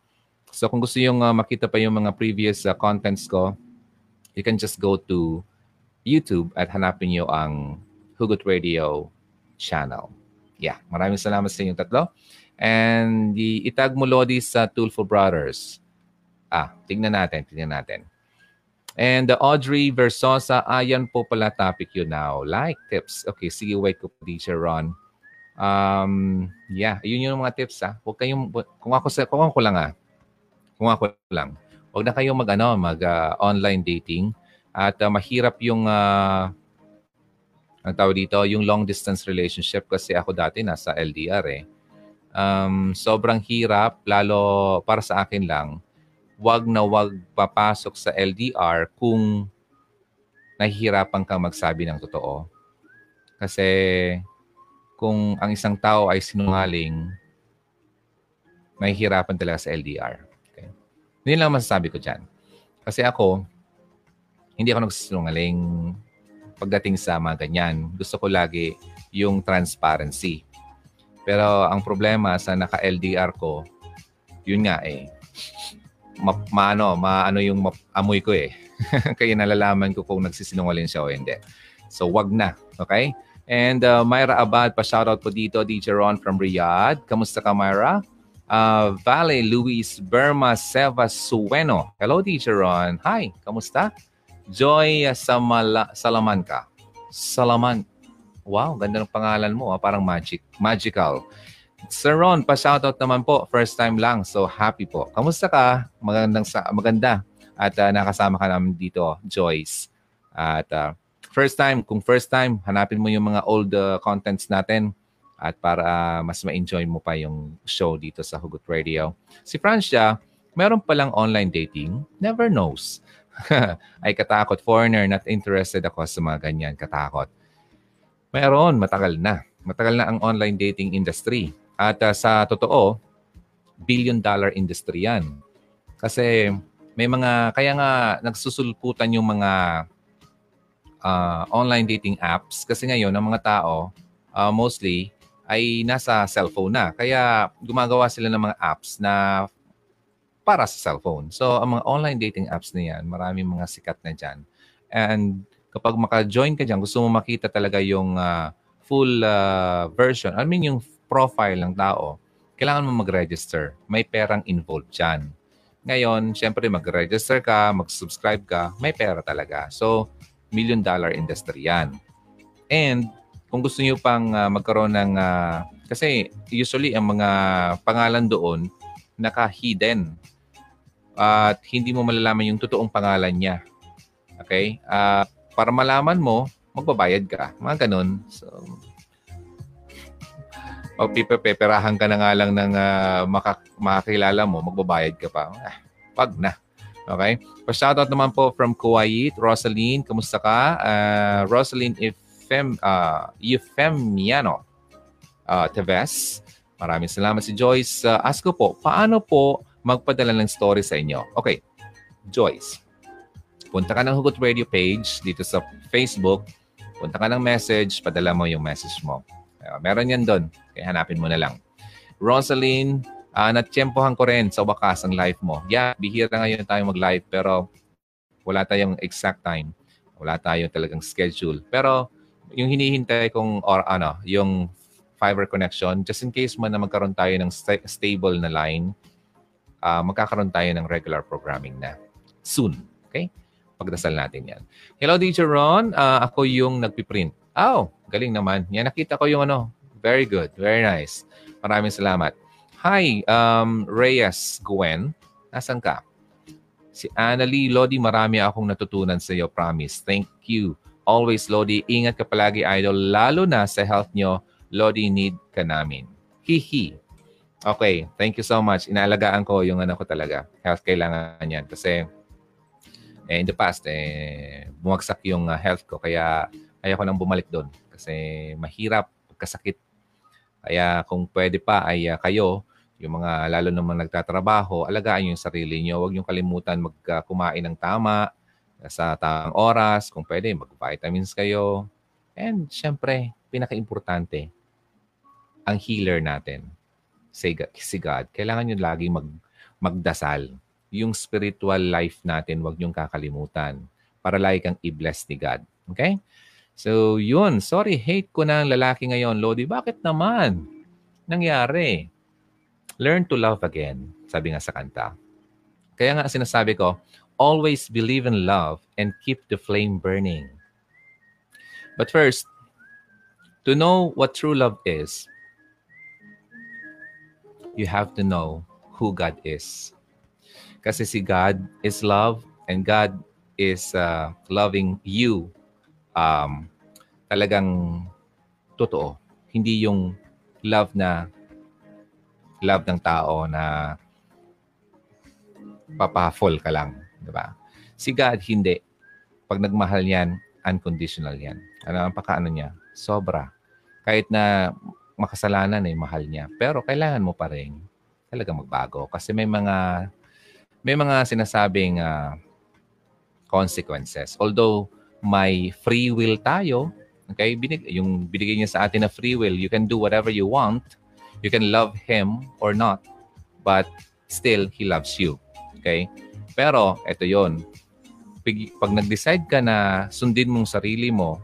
So kung gusto yung uh, makita pa yung mga previous uh, contents ko, you can just go to YouTube at hanapin nyo ang Hugot Radio channel. Yeah, maraming salamat sa inyong tatlo. And the itag mo Lodi sa Tulfo Brothers. Ah, tingnan natin, tingnan natin. And the Audrey Versosa, ayan po pala topic yun now. Like tips. Okay, sige, wait ko po, DJ Ron. Um, yeah, yun yung mga tips ah. Huwag kayong, kung ako, sa, kung ako lang ah, kung ako lang, huwag na kayong mag, ano, mag uh, online dating at uh, mahirap yung uh, ang tawag dito, yung long distance relationship kasi ako dati nasa LDR eh. Um, sobrang hirap, lalo para sa akin lang, wag na wag papasok sa LDR kung nahihirapan kang magsabi ng totoo. Kasi kung ang isang tao ay sinungaling, mahihirapan talaga sa LDR. Okay? Hindi lang masasabi ko dyan. Kasi ako, hindi ako nagsisinungaling pagdating sa mga ganyan. Gusto ko lagi yung transparency. Pero ang problema sa naka-LDR ko, yun nga eh, ma, maano, maano yung ma, amoy ko eh. <laughs> Kaya nalalaman ko kung nagsisinungaling siya o hindi. So wag na, okay? And uh, Myra Abad, pa-shoutout po dito, DJ Ron from Riyadh. Kamusta ka, Myra? Uh, Vale Luis Berma Seva Sueno. Hello, DJ Ron. Hi, kamusta? Joy Samala, Salamanca. Salaman. Wow, ganda ng pangalan mo. Ah. Parang magic. Magical. Sir Ron, pa-shoutout naman po. First time lang. So, happy po. Kamusta ka? Magandang sa, maganda. At uh, nakasama ka namin dito, Joyce. At uh, first time, kung first time, hanapin mo yung mga old uh, contents natin at para uh, mas ma-enjoy mo pa yung show dito sa Hugot Radio. Si Francia, meron palang online dating. Never knows. <laughs> Ay katakot. Foreigner, not interested ako sa mga ganyan. Katakot. Meron, matagal na. Matagal na ang online dating industry. At uh, sa totoo, billion dollar industry yan. Kasi may mga, kaya nga nagsusulputan yung mga uh, online dating apps. Kasi ngayon, ang mga tao, uh, mostly, ay nasa cellphone na. Kaya gumagawa sila ng mga apps na para sa cellphone. So, ang mga online dating apps na yan, maraming mga sikat na dyan. And kapag maka-join ka dyan, gusto mo makita talaga yung uh, full uh, version. I mean, yung profile ng tao, kailangan mo mag-register. May perang involved dyan. Ngayon, syempre mag-register ka, mag-subscribe ka, may pera talaga. So, million dollar industry yan. And kung gusto niyo pang uh, magkaroon ng, uh, kasi usually ang mga pangalan doon naka-hidden at hindi mo malalaman yung totoong pangalan niya. Okay? Uh, para malaman mo, magbabayad ka. Mga ganun. So, pagpipeperahan ka na nga lang ng uh, maka, makakilala mo, magbabayad ka pa. Ah, pag na. Okay? Pa-shoutout naman po from Kuwait, Rosaline, kamusta ka? Uh, Rosaline Efem, uh, Eufemiano uh, Teves. Maraming salamat si Joyce. Uh, ask ko po, paano po magpadala ng story sa inyo? Okay, Joyce. Punta ka ng Hugot Radio page dito sa Facebook. Punta ka ng message, padala mo yung message mo. Uh, meron yan doon. Kaya hanapin mo na lang. Rosaline, uh, natsyempohan ko rin sa wakas ang live mo. Yeah, bihira ngayon tayo mag-live pero wala tayong exact time. Wala tayong talagang schedule. Pero yung hinihintay kong or ano, yung fiber connection, just in case man na magkaroon tayo ng st- stable na line, uh, magkakaroon tayo ng regular programming na soon. Okay? Pagdasal natin yan. Hello, DJ Ron. Uh, ako yung nagpiprint. Oh, galing naman. Yan, nakita ko yung ano. Very good. Very nice. Maraming salamat. Hi, um, Reyes Gwen. Nasaan ka? Si Annalie, Lodi, marami akong natutunan sa iyo, promise. Thank you. Always, Lodi, ingat ka palagi, idol. Lalo na sa health nyo, Lodi, need ka namin. Hihi. Okay, thank you so much. Inaalagaan ko yung ano ko talaga. Health kailangan yan. Kasi eh, in the past, eh, bumagsak yung uh, health ko. Kaya ayoko nang bumalik doon kasi mahirap pagkasakit. Kaya kung pwede pa ay uh, kayo, yung mga lalo naman nagtatrabaho, alagaan yung sarili nyo. Huwag yung kalimutan magkumain uh, ng tama sa tamang oras. Kung pwede, mag-vitamins kayo. And syempre, pinaka-importante, ang healer natin, si God. Kailangan nyo lagi mag, magdasal. Yung spiritual life natin, huwag nyo kakalimutan para lagi kang i-bless ni God. Okay? So, yun. Sorry, hate ko na ang lalaki ngayon, Lodi. Bakit naman? Nangyari learn to love again, sabi nga sa kanta. Kaya nga sinasabi ko, always believe in love and keep the flame burning. But first, to know what true love is, you have to know who God is. Kasi si God is love and God is uh, loving you um, talagang totoo. Hindi yung love na love ng tao na papafall ka lang. Di ba? Si God, hindi. Pag nagmahal yan, unconditional yan. Ano ang pakaano niya? Sobra. Kahit na makasalanan eh, mahal niya. Pero kailangan mo pa rin talaga magbago. Kasi may mga may mga sinasabing uh, consequences. Although may free will tayo, okay, binig, yung binigay niya sa atin na free will, you can do whatever you want, You can love him or not, but still, he loves you. Okay? Pero, ito yon Pag nag-decide ka na sundin mong sarili mo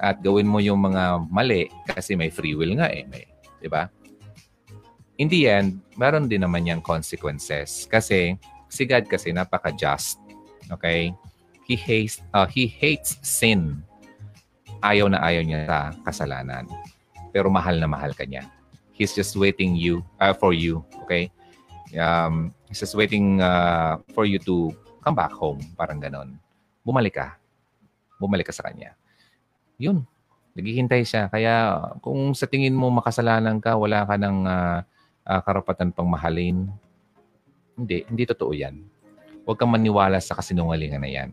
at gawin mo yung mga mali, kasi may free will nga eh. May, di ba? In the end, meron din naman yung consequences. Kasi, si God kasi napaka-just. Okay? He hates, uh, he hates sin. Ayaw na ayaw niya sa kasalanan. Pero mahal na mahal ka niya. He's just waiting you uh, for you, okay? Um, he's just waiting uh, for you to come back home, parang ganon. Bumalik ka. Bumalik ka sa kanya. Yun. Naghihintay siya. Kaya kung sa tingin mo makasalanan ka, wala ka ng uh, uh, karapatan pang mahalin, hindi. Hindi totoo yan. Huwag kang maniwala sa kasinungalingan na yan.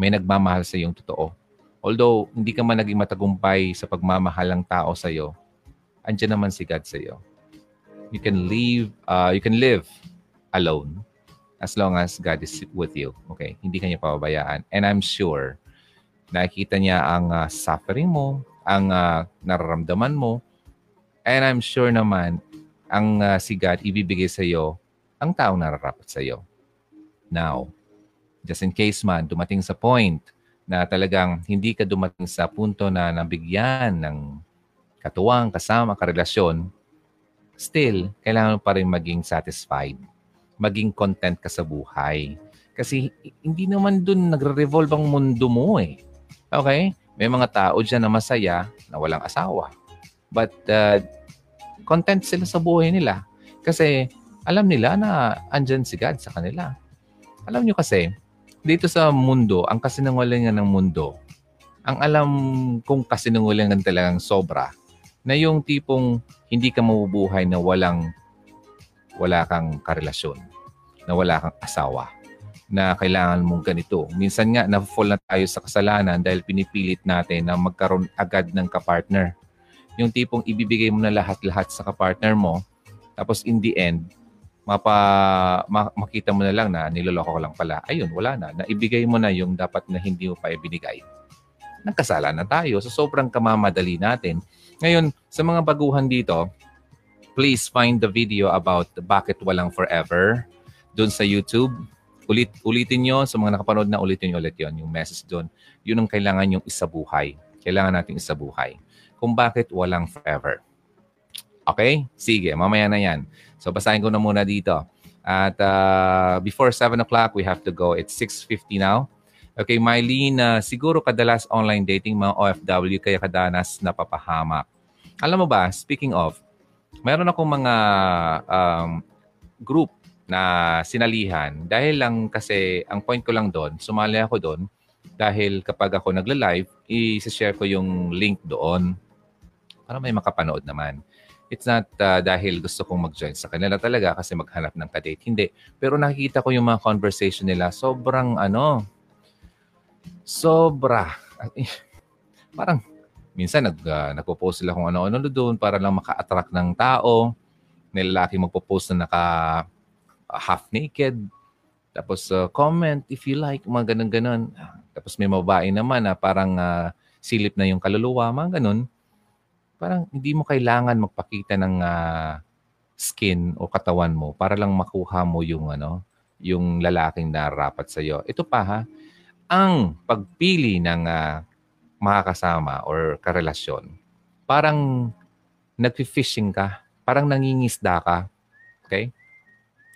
May nagmamahal sa iyong totoo. Although, hindi ka man naging matagumpay sa pagmamahal ng tao sa iyo, andyan naman si God sa iyo. You can live, uh, you can live alone as long as God is with you. Okay? Hindi kanya pababayaan. And I'm sure, nakikita niya ang uh, suffering mo, ang uh, nararamdaman mo, and I'm sure naman, ang uh, si God ibibigay sa iyo ang taong nararapat sa iyo. Now, just in case man, dumating sa point na talagang hindi ka dumating sa punto na nabigyan ng katuwang, kasama, karelasyon, still, kailangan pa rin maging satisfied. Maging content ka sa buhay. Kasi hindi naman dun nagre-revolve ang mundo mo eh. Okay? May mga tao dyan na masaya na walang asawa. But uh, content sila sa buhay nila. Kasi alam nila na andyan si God sa kanila. Alam nyo kasi, dito sa mundo, ang kasinungalingan ng mundo, ang alam kong kasinungalingan talagang sobra, na yung tipong hindi ka mabubuhay na walang wala kang karelasyon, na wala kang asawa, na kailangan mong ganito. Minsan nga, na-fall na tayo sa kasalanan dahil pinipilit natin na magkaroon agad ng kapartner. Yung tipong ibibigay mo na lahat-lahat sa kapartner mo, tapos in the end, mapa, makita mo na lang na niloloko ko lang pala. Ayun, wala na. Naibigay mo na yung dapat na hindi mo pa ibinigay. Nagkasala na tayo. So sobrang kamamadali natin ngayon, sa mga baguhan dito, please find the video about bakit walang forever doon sa YouTube. Ulit, ulitin nyo. Sa mga nakapanood na, ulitin nyo ulit yon Yung message doon. Yun ang kailangan yung isabuhay. Kailangan natin isabuhay. Kung bakit walang forever. Okay? Sige, mamaya na yan. So, basahin ko na muna dito. At uh, before 7 o'clock, we have to go. It's 6.50 now. Okay, Mylene, uh, siguro kadalas online dating mga OFW kaya kadanas napapahamak. Alam mo ba, speaking of, mayroon akong mga um, group na sinalihan dahil lang kasi ang point ko lang doon, sumali ako doon dahil kapag ako nagla-live, i-share ko yung link doon para may makapanood naman. It's not uh, dahil gusto kong mag-join sa kanila talaga kasi maghanap ng kadate. Hindi. Pero nakikita ko yung mga conversation nila. Sobrang ano, sobra. <laughs> parang minsan nag, uh, nagpo-post sila kung ano-ano doon para lang maka-attract ng tao. May lalaki magpo-post na naka uh, half naked. Tapos uh, comment if you like, mga ganun-ganun. Tapos may mababae naman na parang uh, silip na yung kaluluwa, mga ganun. Parang hindi mo kailangan magpakita ng uh, skin o katawan mo para lang makuha mo yung ano, yung lalaking narapat sa iyo. Ito pa ha, ang pagpili ng uh, makakasama or karelasyon, parang nag-fishing ka, parang nangingisda ka. Okay?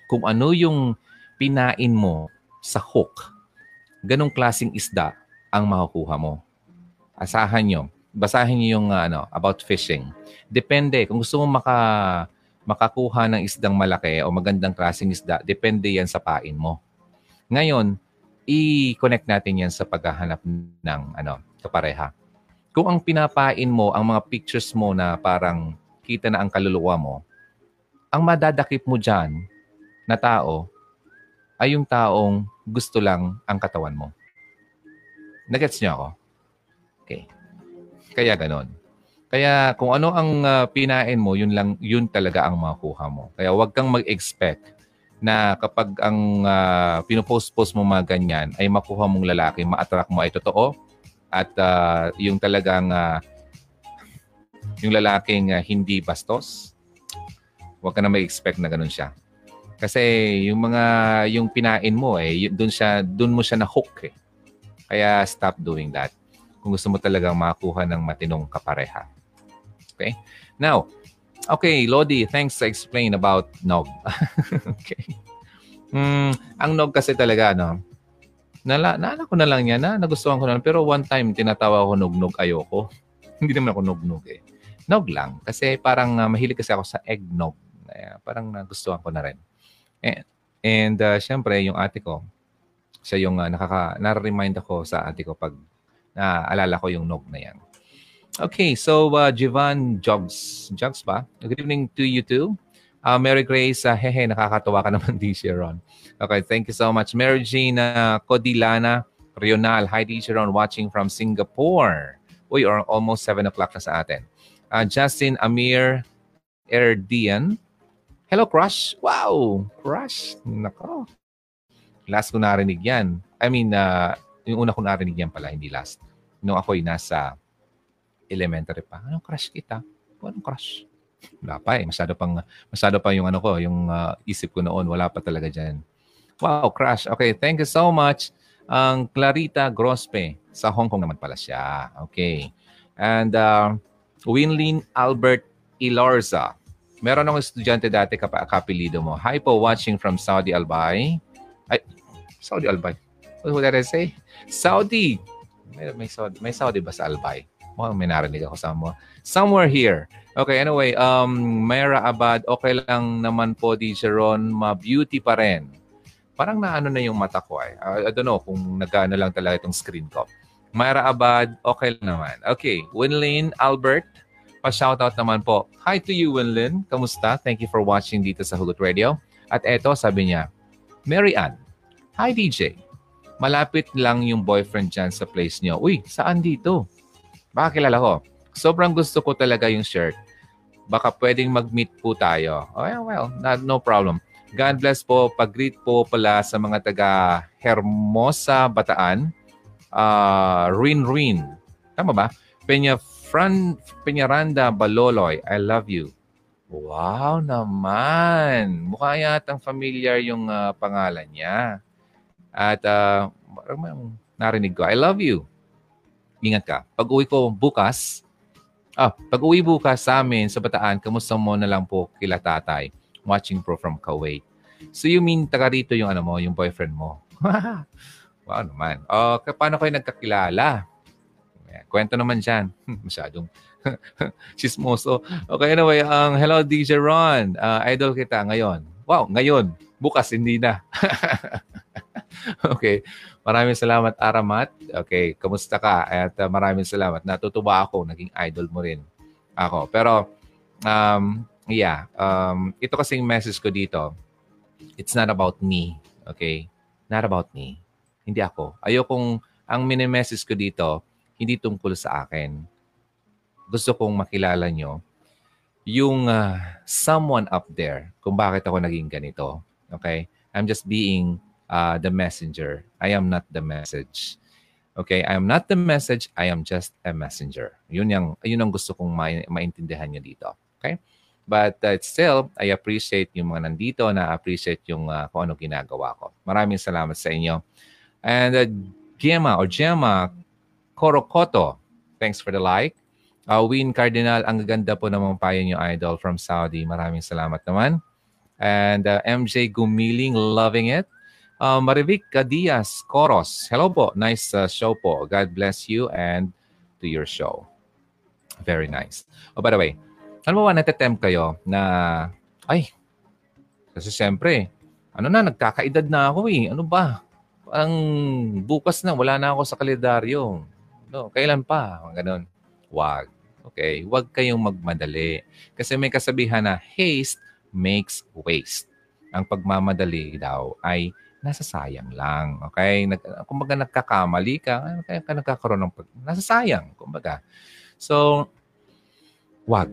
Kung ano yung pinain mo sa hook, ganong klasing isda ang makukuha mo. Asahan nyo. Basahin nyo yung ano, about fishing. Depende. Kung gusto mo maka, makakuha ng isdang malaki o magandang klaseng isda, depende yan sa pain mo. Ngayon, i-connect natin yan sa paghahanap ng ano, kapareha. Kung ang pinapain mo, ang mga pictures mo na parang kita na ang kaluluwa mo, ang madadakip mo dyan na tao ay yung taong gusto lang ang katawan mo. Nagets niyo ako? Okay. Kaya ganon. Kaya kung ano ang uh, pinain mo, yun lang yun talaga ang makuha mo. Kaya huwag kang mag-expect na kapag ang uh, pinopost-post mo mga ganyan ay makuha mong lalaki, ma-attract mo ay totoo, at uh, yung talagang uh, yung lalaking uh, hindi bastos, huwag ka na may-expect na ganun siya. Kasi yung mga yung pinain mo eh doon siya doon mo siya na hook eh. Kaya stop doing that. Kung gusto mo talagang makakuha ng matinong kapareha. Okay? Now, okay, Lodi, thanks to explain about nog. <laughs> okay. Mm, ang nog kasi talaga no, Nala, naala ko na lang yan na nagustuhan ko na lang. Pero one time, tinatawa ko nugnog ayoko. <laughs> Hindi naman ako nugnog eh. Nog lang. Kasi parang uh, mahilig kasi ako sa eggnog. Kaya parang nagustuhan ko na rin. And, and uh, syempre, yung ate ko, siya yung uh, nakaka, na-remind ako sa ate ko pag naalala ko yung nog na yan. Okay, so uh, Jivan Jogs. Jogs ba? Good evening to you too. Uh, Mary Grace, uh, hehe, nakakatawa ka naman, <laughs> DJ Ron. Okay, thank you so much. Mary Jean uh, Codilana Rional. Hi, DJ Ron, watching from Singapore. We are almost 7 o'clock na sa atin. Uh, Justin Amir Erdian. Hello, Crush. Wow, Crush. Nako. Last ko narinig yan. I mean, uh, yung una ko narinig yan pala, hindi last. Nung ako'y nasa elementary pa. Anong crush kita? Anong crush? Wala pa eh. Masyado pang, masyado pa yung ano ko, yung uh, isip ko noon. Wala pa talaga dyan. Wow, crush. Okay, thank you so much. Ang Clarita Grospe. Sa Hong Kong naman pala siya. Okay. And uh, Winlin Albert Ilorza. Meron akong estudyante dati kapa kapilido mo. Hi po, watching from Saudi Albay. Ay, Saudi Albay. What did I say? Saudi. May, may, Saudi, may Saudi ba sa Albay? Mukhang may narinig ako sa mo. Somewhere here. Okay, anyway, um, Mayra Abad, okay lang naman po, DJ Ron, ma-beauty pa rin. Parang naano na yung mata ko ay. Uh, I don't know kung nagano lang talaga itong screen ko. Mayra Abad, okay lang naman. Okay, Winlin Albert, pa-shoutout naman po. Hi to you, Winlin. Kamusta? Thank you for watching dito sa Hugot Radio. At eto, sabi niya, Mary Ann, Hi DJ. Malapit lang yung boyfriend dyan sa place niyo. Uy, saan dito? Baka kilala ko. Sobrang gusto ko talaga yung shirt. Baka pwedeng mag-meet po tayo. Oh, yeah, well, not, no problem. God bless po. Pag-greet po pala sa mga taga Hermosa, Bataan. Uh, Rin Rin. Tama ba? Peña Fran, Peñaranda Baloloy. I love you. Wow naman. Mukha yatang familiar yung uh, pangalan niya. At uh, narinig ko, I love you ingat ka. Pag uwi ko bukas, ah, pag uwi bukas sa amin sa Bataan, kamusta mo na lang po kila tatay watching pro from Kuwait. So you mean taga rito yung ano mo, yung boyfriend mo? <laughs> wow naman. Oh, paano kayo nagkakilala? Kwento naman dyan. <laughs> Masyadong <laughs> chismoso. Okay, anyway, ang um, hello DJ Ron. Uh, idol kita ngayon. Wow, ngayon. Bukas, hindi na. <laughs> okay. Maraming salamat, Aramat. Okay, kamusta ka? At uh, maraming salamat. Natutuwa ako, naging idol mo rin ako. Pero, um, yeah, um, ito kasing message ko dito, it's not about me. Okay? Not about me. Hindi ako. Ayokong, ang mini-message ko dito, hindi tungkol sa akin. Gusto kong makilala nyo yung uh, someone up there kung bakit ako naging ganito. Okay? I'm just being uh, the messenger. I am not the message. Okay? I am not the message. I am just a messenger. Yun, yung, yun ang gusto kong ma- maintindihan nyo dito. Okay? But uh, still, I appreciate yung mga nandito na appreciate yung uh, kung ano ginagawa ko. Maraming salamat sa inyo. And uh, Gemma or Gemma Korokoto, thanks for the like. Uh, Win Cardinal, ang ganda po naman payo niyo idol from Saudi. Maraming salamat naman. And uh, MJ Gumiling, loving it. Uh, Marivic Diaz Coros, hello po. Nice uh, show po. God bless you and to your show. Very nice. Oh, by the way, ano ba, natatempt kayo na, ay, kasi siyempre, ano na, nagkakaedad na ako eh. Ano ba? Parang bukas na, wala na ako sa kalendaryo. No, kailan pa? Ganon. Wag. Okay? Wag kayong magmadali. Kasi may kasabihan na haste makes waste. Ang pagmamadali daw ay nasasayang lang. Okay? Nag, kumbaga nagkakamali ka, kaya ka nagkakaroon ng pag, nasasayang. Kumbaga. So, wag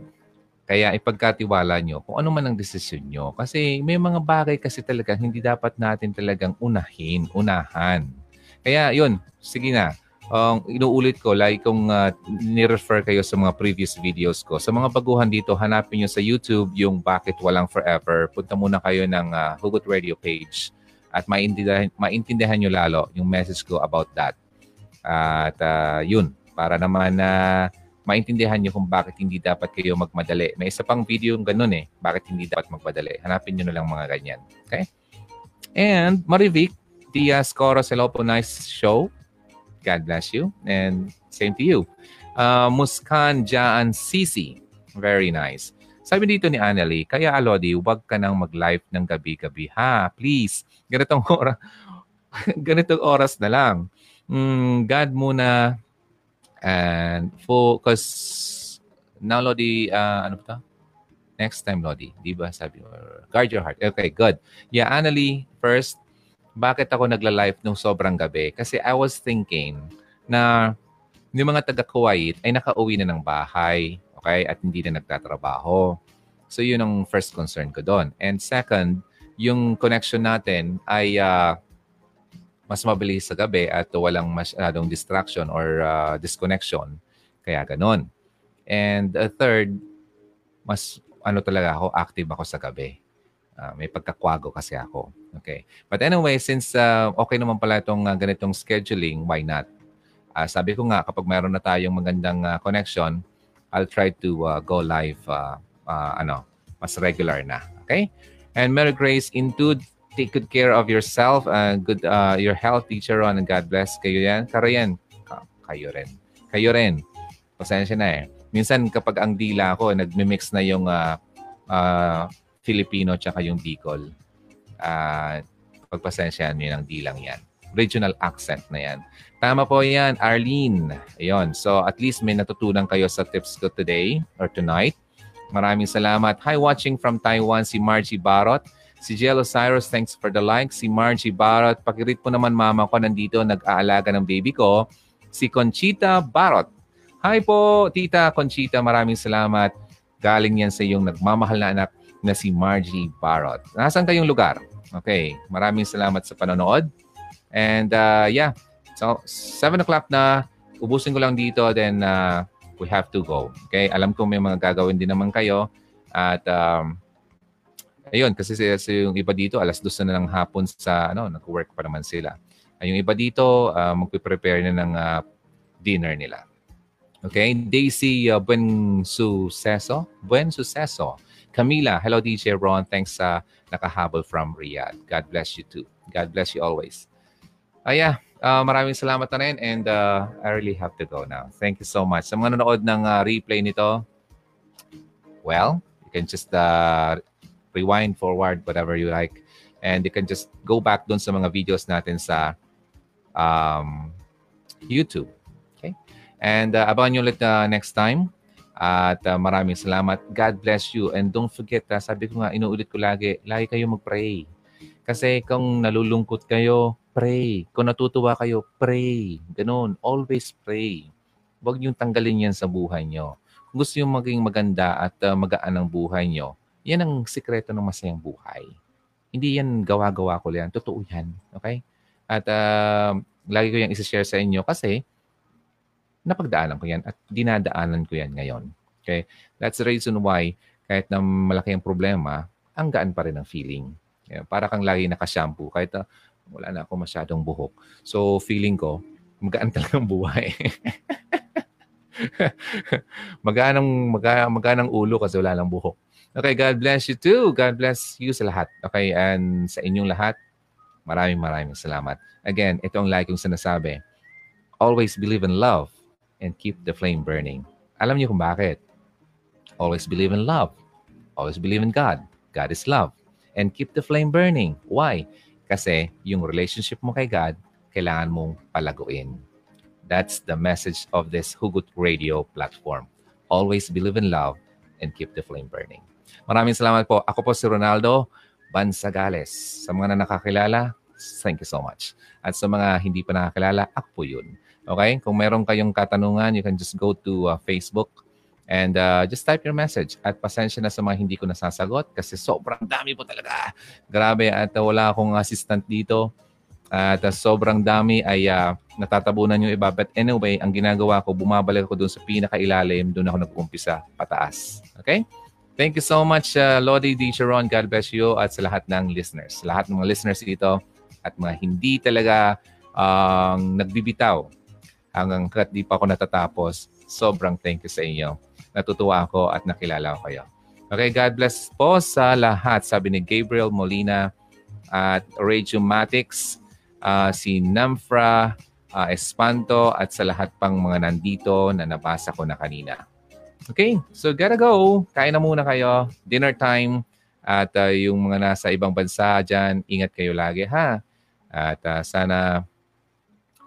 kaya ipagkatiwala nyo kung ano man ang desisyon nyo. Kasi may mga bagay kasi talaga hindi dapat natin talagang unahin, unahan. Kaya yun, sige na. Um, inuulit ko, like kung uh, ni-refer kayo sa mga previous videos ko. Sa mga baguhan dito, hanapin nyo sa YouTube yung Bakit Walang Forever. Punta muna kayo ng uh, Hugot Radio page at maintindihan, maintindihan nyo lalo yung message ko about that. At uh, yun, para naman na uh, maintindihan nyo kung bakit hindi dapat kayo magmadali. May isa pang video yung ganun eh, bakit hindi dapat magmadali. Hanapin nyo na lang mga ganyan. Okay? And Marivic Diaz Coros, hello po, nice show. God bless you. And same to you. Uh, Muskan Jaan Sisi, very nice. Sabi dito ni Annalie, kaya Alodi, huwag ka nang mag-live ng gabi-gabi. Ha, please. Ganitong <laughs> oras, ganitong oras na lang. Mm, God muna And focus. Now, Lodi, uh, ano ba Next time, Lodi. Di ba sabi mo? Guard your heart. Okay, good. Yeah, Annalie, first, bakit ako nagla-live nung sobrang gabi? Kasi I was thinking na yung mga taga-Kuwait ay nakauwi na ng bahay. Okay? At hindi na nagtatrabaho. So, yun ang first concern ko doon. And second, yung connection natin ay uh, mas mabilis sa gabi at walang masyadong distraction or uh, disconnection. Kaya ganun. And uh, third, mas ano talaga ako, active ako sa gabi. Uh, may pagkakwago kasi ako. Okay. But anyway, since uh, okay naman pala itong uh, ganitong scheduling, why not? Uh, sabi ko nga, kapag mayroon na tayong magandang uh, connection, I'll try to uh, go live uh, uh, ano, mas regular na. Okay? And Mary Grace, into take good care of yourself and good uh, your health, teacher Ron, and God bless kayo yan. Karo yan. Kayo rin. Kayo rin. Pasensya na eh. Minsan kapag ang dila ko, nagmi-mix na yung uh, uh, Filipino tsaka yung Bicol. Uh, pagpasensya nyo ng dilang yan. Regional accent na yan. Tama po yan, Arlene. Ayun. So at least may natutunan kayo sa tips ko today or tonight. Maraming salamat. Hi watching from Taiwan, si Margie Barot. Si Jello Cyrus, thanks for the like. Si Margie Barot, pakirit po naman mama ko nandito, nag-aalaga ng baby ko. Si Conchita Barot. Hi po, Tita Conchita, maraming salamat. Galing yan sa iyong nagmamahal na anak na si Margie Barot. Nasaan kayong lugar? Okay, maraming salamat sa panonood. And uh, yeah, so 7 o'clock na, ubusin ko lang dito, then uh, we have to go. Okay, alam ko may mga gagawin din naman kayo. At um, Ayun, kasi sa, sa yung iba dito, alas dos na ng hapon sa, ano, nag-work pa naman sila. Ay, yung iba dito, uh, magpe-prepare na ng uh, dinner nila. Okay, Daisy uh, Buen Suceso. Buen Suceso. Camila, hello DJ Ron. Thanks sa uh, nakahabol from Riyadh. God bless you too. God bless you always. Ah, yeah. Uh, maraming salamat na rin and uh, I really have to go now. Thank you so much. Sa mga nanonood ng uh, replay nito, well, you can just uh, rewind, forward, whatever you like. And you can just go back dun sa mga videos natin sa um, YouTube. Okay? And uh, abangan nyo ulit uh, next time. At uh, maraming salamat. God bless you. And don't forget, uh, sabi ko nga, inuulit ko lagi, lagi kayo mag-pray. Kasi kung nalulungkot kayo, pray. Kung natutuwa kayo, pray. Ganun. Always pray. Huwag niyong tanggalin yan sa buhay nyo. Kung gusto nyo maging maganda at uh, magaan ang buhay nyo, yan ang sikreto ng masayang buhay. Hindi yan gawa-gawa ko yan. Totoo yan. Okay? At uh, lagi ko yan isa-share sa inyo kasi napagdaanan ko yan at dinadaanan ko yan ngayon. Okay? That's the reason why kahit na malaki ang problema, ang gaan pa rin ang feeling. Yeah, para kang lagi nakashampoo kahit uh, wala na ako masyadong buhok. So feeling ko, magaan talaga ang buhay. <laughs> magaan ang, magaan, magaan ang ulo kasi wala lang buhok. Okay, God bless you too. God bless you sa lahat. Okay, and sa inyong lahat, maraming maraming salamat. Again, ito ang like yung sinasabi. Always believe in love and keep the flame burning. Alam niyo kung bakit? Always believe in love. Always believe in God. God is love. And keep the flame burning. Why? Kasi yung relationship mo kay God, kailangan mong palaguin. That's the message of this Hugot Radio platform. Always believe in love and keep the flame burning. Maraming salamat po. Ako po si Ronaldo Bansagales. Sa mga na nakakilala, thank you so much. At sa mga hindi pa nakakilala, ako po yun. Okay? Kung meron kayong katanungan, you can just go to uh, Facebook and uh, just type your message. At pasensya na sa mga hindi ko nasasagot kasi sobrang dami po talaga. Grabe at wala akong assistant dito. At uh, sobrang dami ay uh, natatabunan yung iba. But anyway, ang ginagawa ko, bumabalik ako doon sa pinakailalim. Doon ako nag-umpisa pataas. Okay? Thank you so much, uh, Lodi D. Sharon. God bless you at sa lahat ng listeners. Lahat ng mga listeners dito at mga hindi talaga uh, nagbibitaw hanggang kat di pa ako natatapos. Sobrang thank you sa inyo. Natutuwa ako at nakilala ko kayo. Okay, God bless po sa lahat. Sabi ni Gabriel Molina at Radio Matics uh, si Namfra uh, Espanto at sa lahat pang mga nandito na nabasa ko na kanina. Okay, so gotta go. Kain na muna kayo. Dinner time. At uh, yung mga nasa ibang bansa dyan, ingat kayo lagi ha. At uh, sana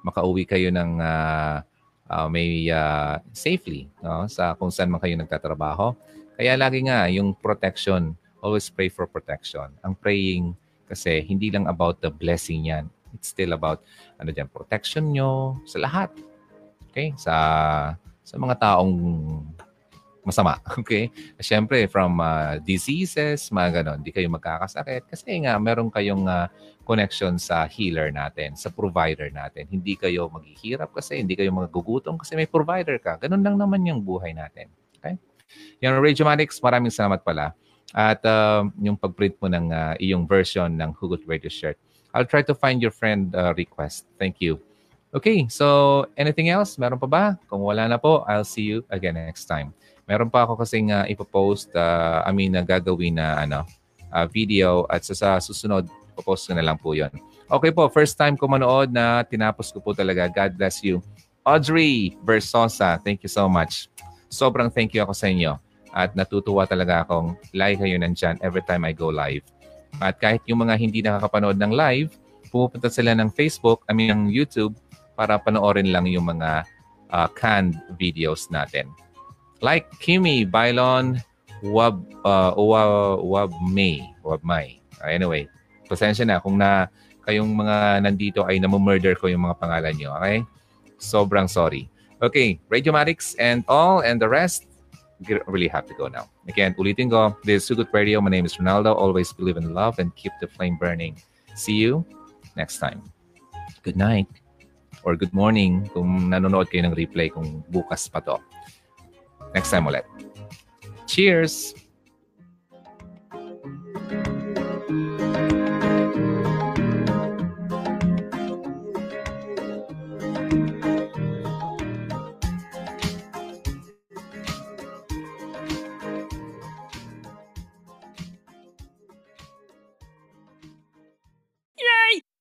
makauwi kayo ng uh, uh, may uh, safely no? sa kung saan man kayo nagtatrabaho. Kaya lagi nga yung protection, always pray for protection. Ang praying kasi hindi lang about the blessing yan. It's still about ano diyan protection nyo sa lahat. Okay? Sa sa mga taong masama. <laughs> Okay? Siyempre, from uh, diseases, mga ganon, di kayo magkakasakit. Kasi nga, meron kayong uh, connection sa healer natin, sa provider natin. Hindi kayo maghihirap kasi, hindi kayo magugutom kasi may provider ka. Ganon lang naman yung buhay natin. Okay? Yung Radiomatics, maraming salamat pala. At uh, yung pag-print mo ng uh, iyong version ng Hugot Radio shirt. I'll try to find your friend uh, request. Thank you. Okay, so anything else? Meron pa ba? Kung wala na po, I'll see you again next time. Meron pa ako kasing uh, ipopost, uh, I mean, uh, gagawin na ano, uh, video at sa, sa susunod, ipopost ko na lang po yon. Okay po, first time ko manood na tinapos ko po talaga. God bless you. Audrey Versosa, thank you so much. Sobrang thank you ako sa inyo. At natutuwa talaga akong like kayo nandyan every time I go live. At kahit yung mga hindi nakakapanood ng live, pumupunta sila ng Facebook, I mean ng YouTube, para panoorin lang yung mga uh, canned videos natin. Like Kimi, Bailon, Wab, uh, Wab, Wab May, Wab May. Uh, anyway, pasensya na kung na kayong mga nandito ay namumurder ko yung mga pangalan nyo. Okay? Sobrang sorry. Okay, Radiomatics and all and the rest, really have to go now. Again, ulitin ko, this is Sugut Radio. My name is Ronaldo. Always believe in love and keep the flame burning. See you next time. Good night or good morning kung nanonood kayo ng replay kung bukas pa to. Next time ulit. Cheers!